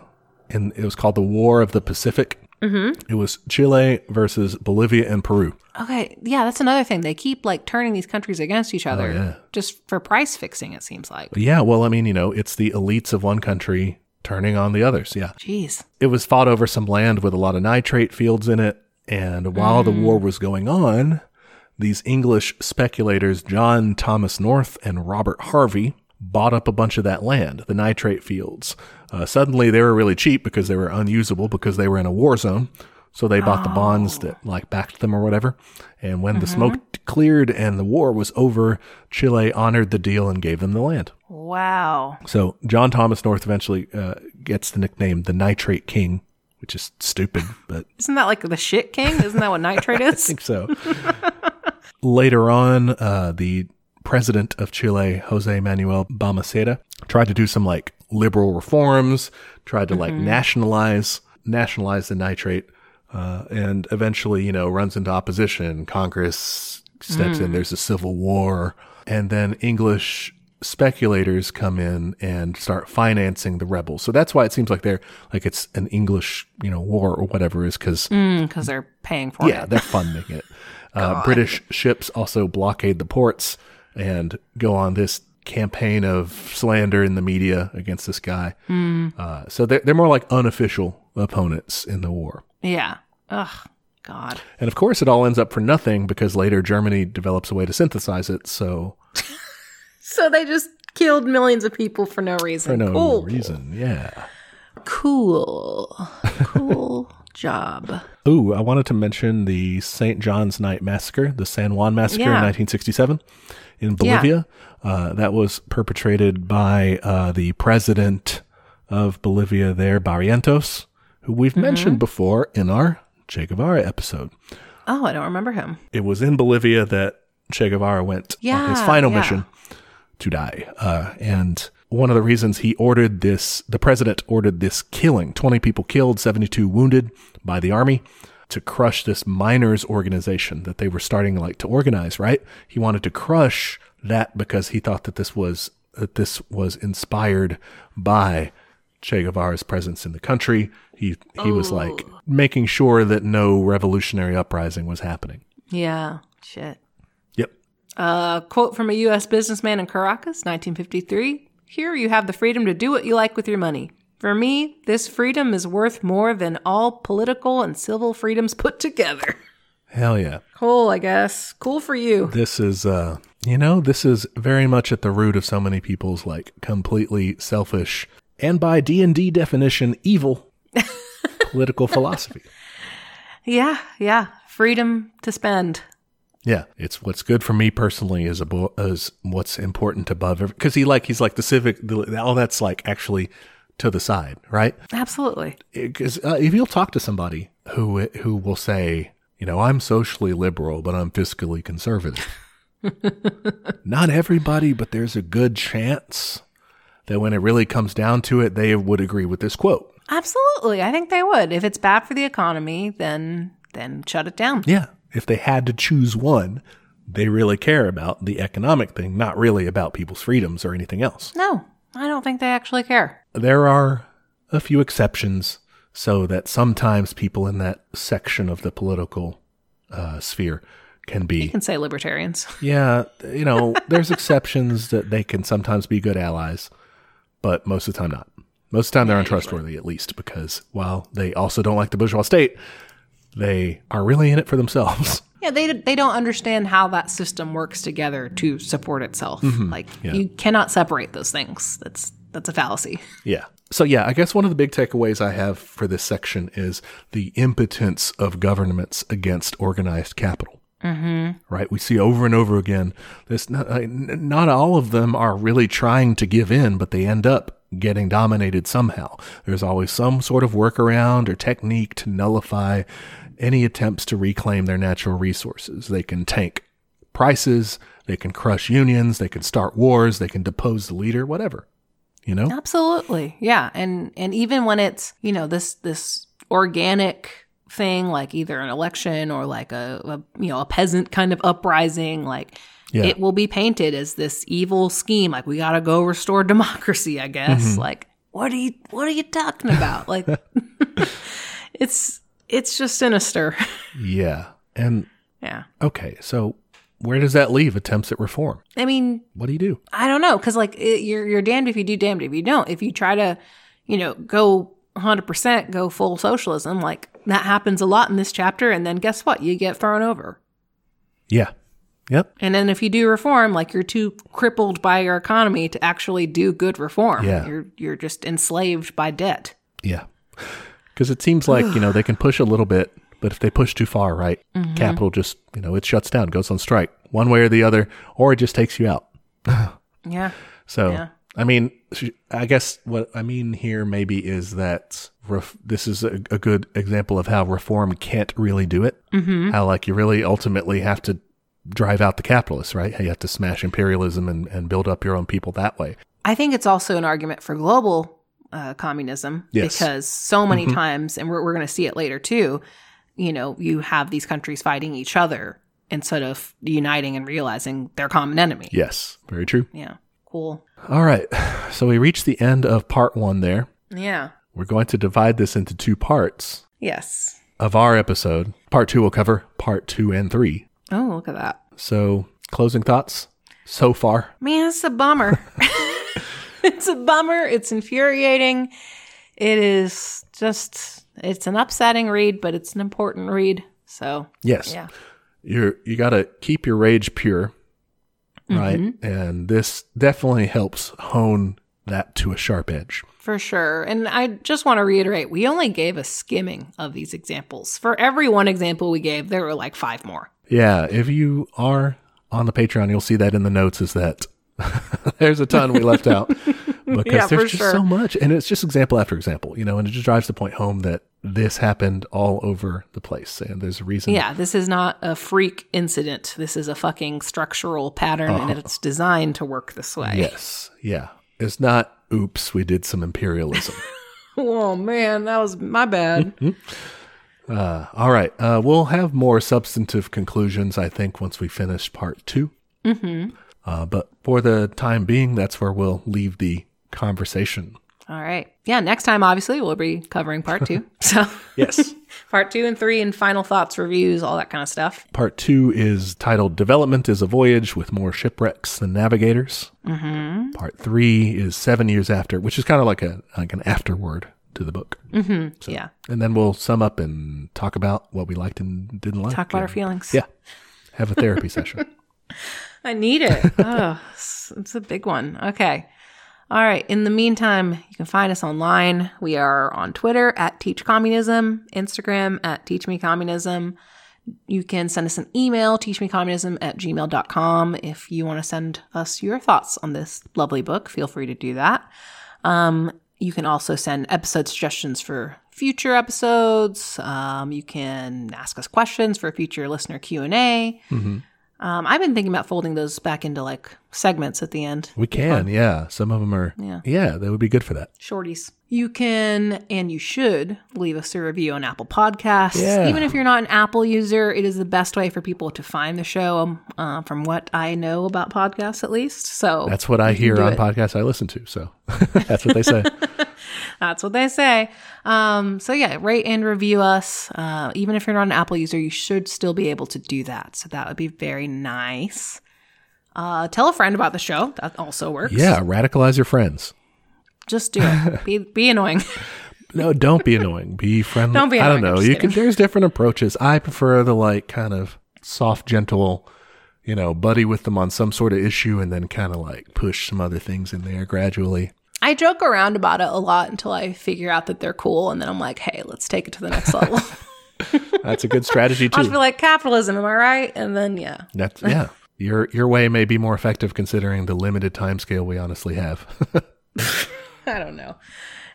in it was called the War of the Pacific. Mm-hmm. It was Chile versus Bolivia and Peru. Okay, yeah, that's another thing. They keep like turning these countries against each other Oh, yeah. just for price fixing, it seems like. Yeah, well, I mean, you know, it's the elites of one country turning on the others. Yeah, Jeez. it was fought over some land with a lot of nitrate fields in it, and while the war was going on, these English speculators, John Thomas North and Robert Harvey, bought up a bunch of that land, the nitrate fields. Uh, suddenly they were really cheap because they were unusable because they were in a war zone. So they bought the bonds that like backed them or whatever. And when the smoke cleared and the war was over, Chile honored the deal and gave them the land. Wow. So John Thomas North eventually uh, gets the nickname the Nitrate King, which is stupid, but Isn't that like the shit king? Isn't that what nitrate is? I think so. Later on, uh, the president of Chile, Jose Manuel Balmaceda, tried to do some like liberal reforms, tried to like nationalize nationalize the nitrate, uh, and eventually, you know, runs into opposition. Congress steps in. There's a civil war, and then English speculators come in and start financing the rebels. So that's why it seems like they're like it's an English, you know, war or whatever is because Because they're paying for yeah, it. Yeah, they're funding it. Uh, British ships also blockade the ports and go on this campaign of slander in the media against this guy. Uh, so they're, they're more like unofficial opponents in the war. Yeah. Ugh. God. And of course, it all ends up for nothing because later Germany develops a way to synthesize it. So So they just killed millions of people for no reason. for no cool. reason, yeah. Cool. Cool job. Ooh, I wanted to mention the St. John's Night Massacre, the San Juan Massacre in 1967 in Bolivia. Uh, that was perpetrated by uh, the president of Bolivia there, Barrientos, who we've mentioned before in our Che Guevara episode. Oh, I don't remember him. It was in Bolivia that Che Guevara went on his final yeah. mission to die. Uh, and one of the reasons he ordered this, the president ordered this killing 20 people killed, 72 wounded by the army to crush this miners organization that they were starting like to organize, right? He wanted to crush that because he thought that this was, that this was inspired by Che Guevara's presence in the country. He, he was oh. like making sure that no revolutionary uprising was happening. Yeah. Shit. Yep. A quote from a U.S. businessman in Caracas, 1953 Here you have the freedom to do what you like with your money. For me, this freedom is worth more than all political and civil freedoms put together. Hell yeah. Cool, I guess. Cool for you. This is, uh, you know, this is very much at the root of so many people's like completely selfish and by D and D definition, evil political philosophy. Yeah, yeah. Freedom to spend. Yeah, it's what's good for me personally is abo- is what's important above because he like he's like the civic the, all that's like actually to the side, right? Absolutely. Because uh, if you'll talk to somebody who who will say, you know, I'm socially liberal, but I'm fiscally conservative. Not everybody, but there's a good chance that when it really comes down to it, they would agree with this quote. Absolutely. I think they would. If it's bad for the economy, then then shut it down. Yeah, if they had to choose one, they really care about the economic thing, not really about people's freedoms or anything else. No, I don't think they actually care. There are a few exceptions, so that sometimes people in that section of the political uh, sphere can be You can say libertarians. Yeah, you know, there's exceptions that they can sometimes be good allies, but most of the time not. Most of the time they're untrustworthy, at least, because while they also don't like the bourgeois state, they are really in it for themselves. Yeah, they they don't understand how that system works together to support itself. Like you cannot separate those things. That's that's a fallacy. yeah. So, yeah, I guess one of the big takeaways I have for this section is the impotence of governments against organized capital. Mm-hmm. Right? We see over and over again this. Not, uh, not all of them are really trying to give in, but they end up getting dominated somehow. There's always some sort of workaround or technique to nullify any attempts to reclaim their natural resources. They can tank prices, they can crush unions, they can start wars, they can depose the leader, whatever. You know? Absolutely. Yeah. And and even when it's, you know, this this organic thing like either an election or like a, a you know, a peasant kind of uprising like Yeah. it will be painted as this evil scheme like we got to go restore democracy, I guess. Mm-hmm. Like what are you what are you talking about? Like it's it's just sinister. Yeah. And yeah. okay, so where does that leave attempts at reform? I mean, What do you do? I don't know because like it, you're you're damned if you do, damned if you don't. If you try to, you know, go 100 percent, go full socialism, like that happens a lot in this chapter, and then guess what? You get thrown over. Yeah. Yep. And then if you do reform, like you're too crippled by your economy to actually do good reform. Yeah. You're you're just enslaved by debt. Yeah. Because it seems like, you know, they can push a little bit, but if they push too far, right, Mm-hmm. capital just, you know, it shuts down, goes on strike, one way or the other, or it just takes you out. Yeah. So, Yeah. I mean, I guess what I mean here maybe is that ref- this is a, a good example of how reform can't really do it. Mm-hmm. How, like, you really ultimately have to drive out the capitalists, right? How you have to smash imperialism and, and build up your own people that way. I think it's also an argument for global uh, communism Yes. because so many times, and we're, we're going to see it later too, you know, you have these countries fighting each other instead of uniting and realizing their common enemy. Yes, very true. Yeah. Cool. All right. So we reached the end of part one there. Yeah. We're going to divide this into two parts Yes. of our episode. Part two will cover part two and three. Oh, look at that. So, closing thoughts so far? Man, it's a bummer. it's a bummer. It's infuriating. It is just, it's an upsetting read, but it's an important read. So, Yes. yeah. You're you got to keep your rage pure, right? Mm-hmm. And this definitely helps hone that to a sharp edge. For sure. And I just want to reiterate we only gave a skimming of these examples. For every one example we gave, there were like five more. Yeah, if you are on the Patreon, you'll see that in the notes is that there's a ton we left out because Yeah, there's just sure. so much and it's just example after example, you know, and it just drives the point home that this happened all over the place and there's a reason. Yeah, this is not a freak incident. This is a fucking structural pattern and it's designed to work this way. Yes. Yeah. It's not oops, we did some imperialism. Oh man, that was my bad. uh, all right. Uh, we'll have more substantive conclusions, I think, once we finish part 2 Mm-hmm. Uh, but for the time being, that's where we'll leave the conversation. All right. Yeah, next time obviously we'll be covering part 2. So Yes. part 2 and 3 and final thoughts, reviews, all that kind of stuff. Part two is titled Development is a Voyage with More Shipwrecks Than Navigators. Mm-hmm. Part three is Seven Years After, which is kind of like a like an afterword to the book. yeah. And then we'll sum up and talk about what we liked and didn't like. Talk about our feelings. Yeah. Have a therapy session. I need it. oh, it's a big one. Okay. All right. In the meantime, you can find us online. We are on Twitter at Teach Communism, Instagram at Teach Me Communism. You can send us an email, teachmecommunism at gmail.com. If you want to send us your thoughts on this lovely book, feel free to do that. Um, you can also send episode suggestions for future episodes. Um, you can ask us questions for future listener Q&A. Um, I've been thinking about folding those back into like segments at the end. We can, yeah. Some of them are, Yeah. yeah, that would be good for that. Shorties. You can and you should leave us a review on Apple Podcasts. Yeah. Even if you're not an Apple user, it is the best way for people to find the show, um, uh, from what I know about podcasts at least. So That's what I hear on it. podcasts I listen to. So that's what they say. That's what they say. Um, so yeah, rate and review us. Uh, even if you're not an Apple user, you should still be able to do that. So that would be very nice. Uh, tell a friend about the show. That also works. yeah, radicalize your friends. Just do it. Be be annoying. No, don't be annoying. Be friendly. Don't be I don't know. You can. There's different approaches. I prefer the like kind of soft, gentle, you know, buddy with them on some sort of issue, and then kind of like push some other things in there gradually. I joke around about it a lot until I figure out that they're cool, and then I'm like, hey, let's take it to the next level. That's a good strategy I too. feel like capitalism, am I right? And then yeah, That's yeah. Your your way may be more effective considering the limited time scale we honestly have. I don't know.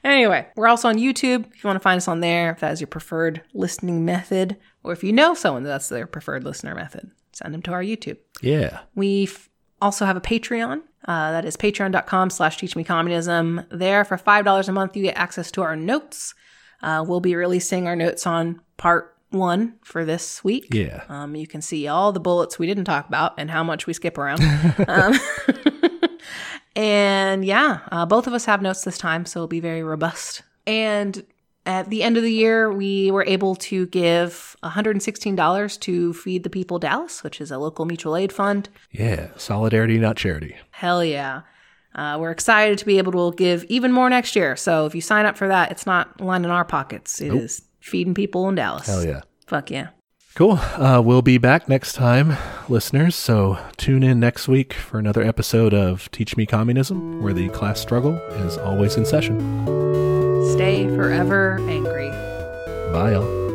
Anyway, we're also on YouTube. If you want to find us on there, if that is your preferred listening method, or if you know someone that's their preferred listener method, send them to our YouTube. yeah. We f- also have a Patreon. Uh, that is patreon.com slash teach me communism. There for $5 a month, you get access to our notes. Uh, we'll be releasing our notes on part one for this week. Yeah. Um, you can see all the bullets we didn't talk about and how much we skip around. um, and yeah, uh, both of us have notes this time, so it'll be very robust. And at the end of the year, we were able to give $116 to Feed the People Dallas, which is a local mutual aid fund. Yeah. Solidarity, not charity. Hell yeah. Uh, we're excited to be able to give even more next year. So if you sign up for that, it's not lining our pockets. It is feeding people in Dallas. Hell yeah. Fuck yeah. Cool. Uh, we'll be back next time, listeners. So tune in next week for another episode of Teach Me Communism, where the class struggle is always in session. Forever angry. Bye, y'all.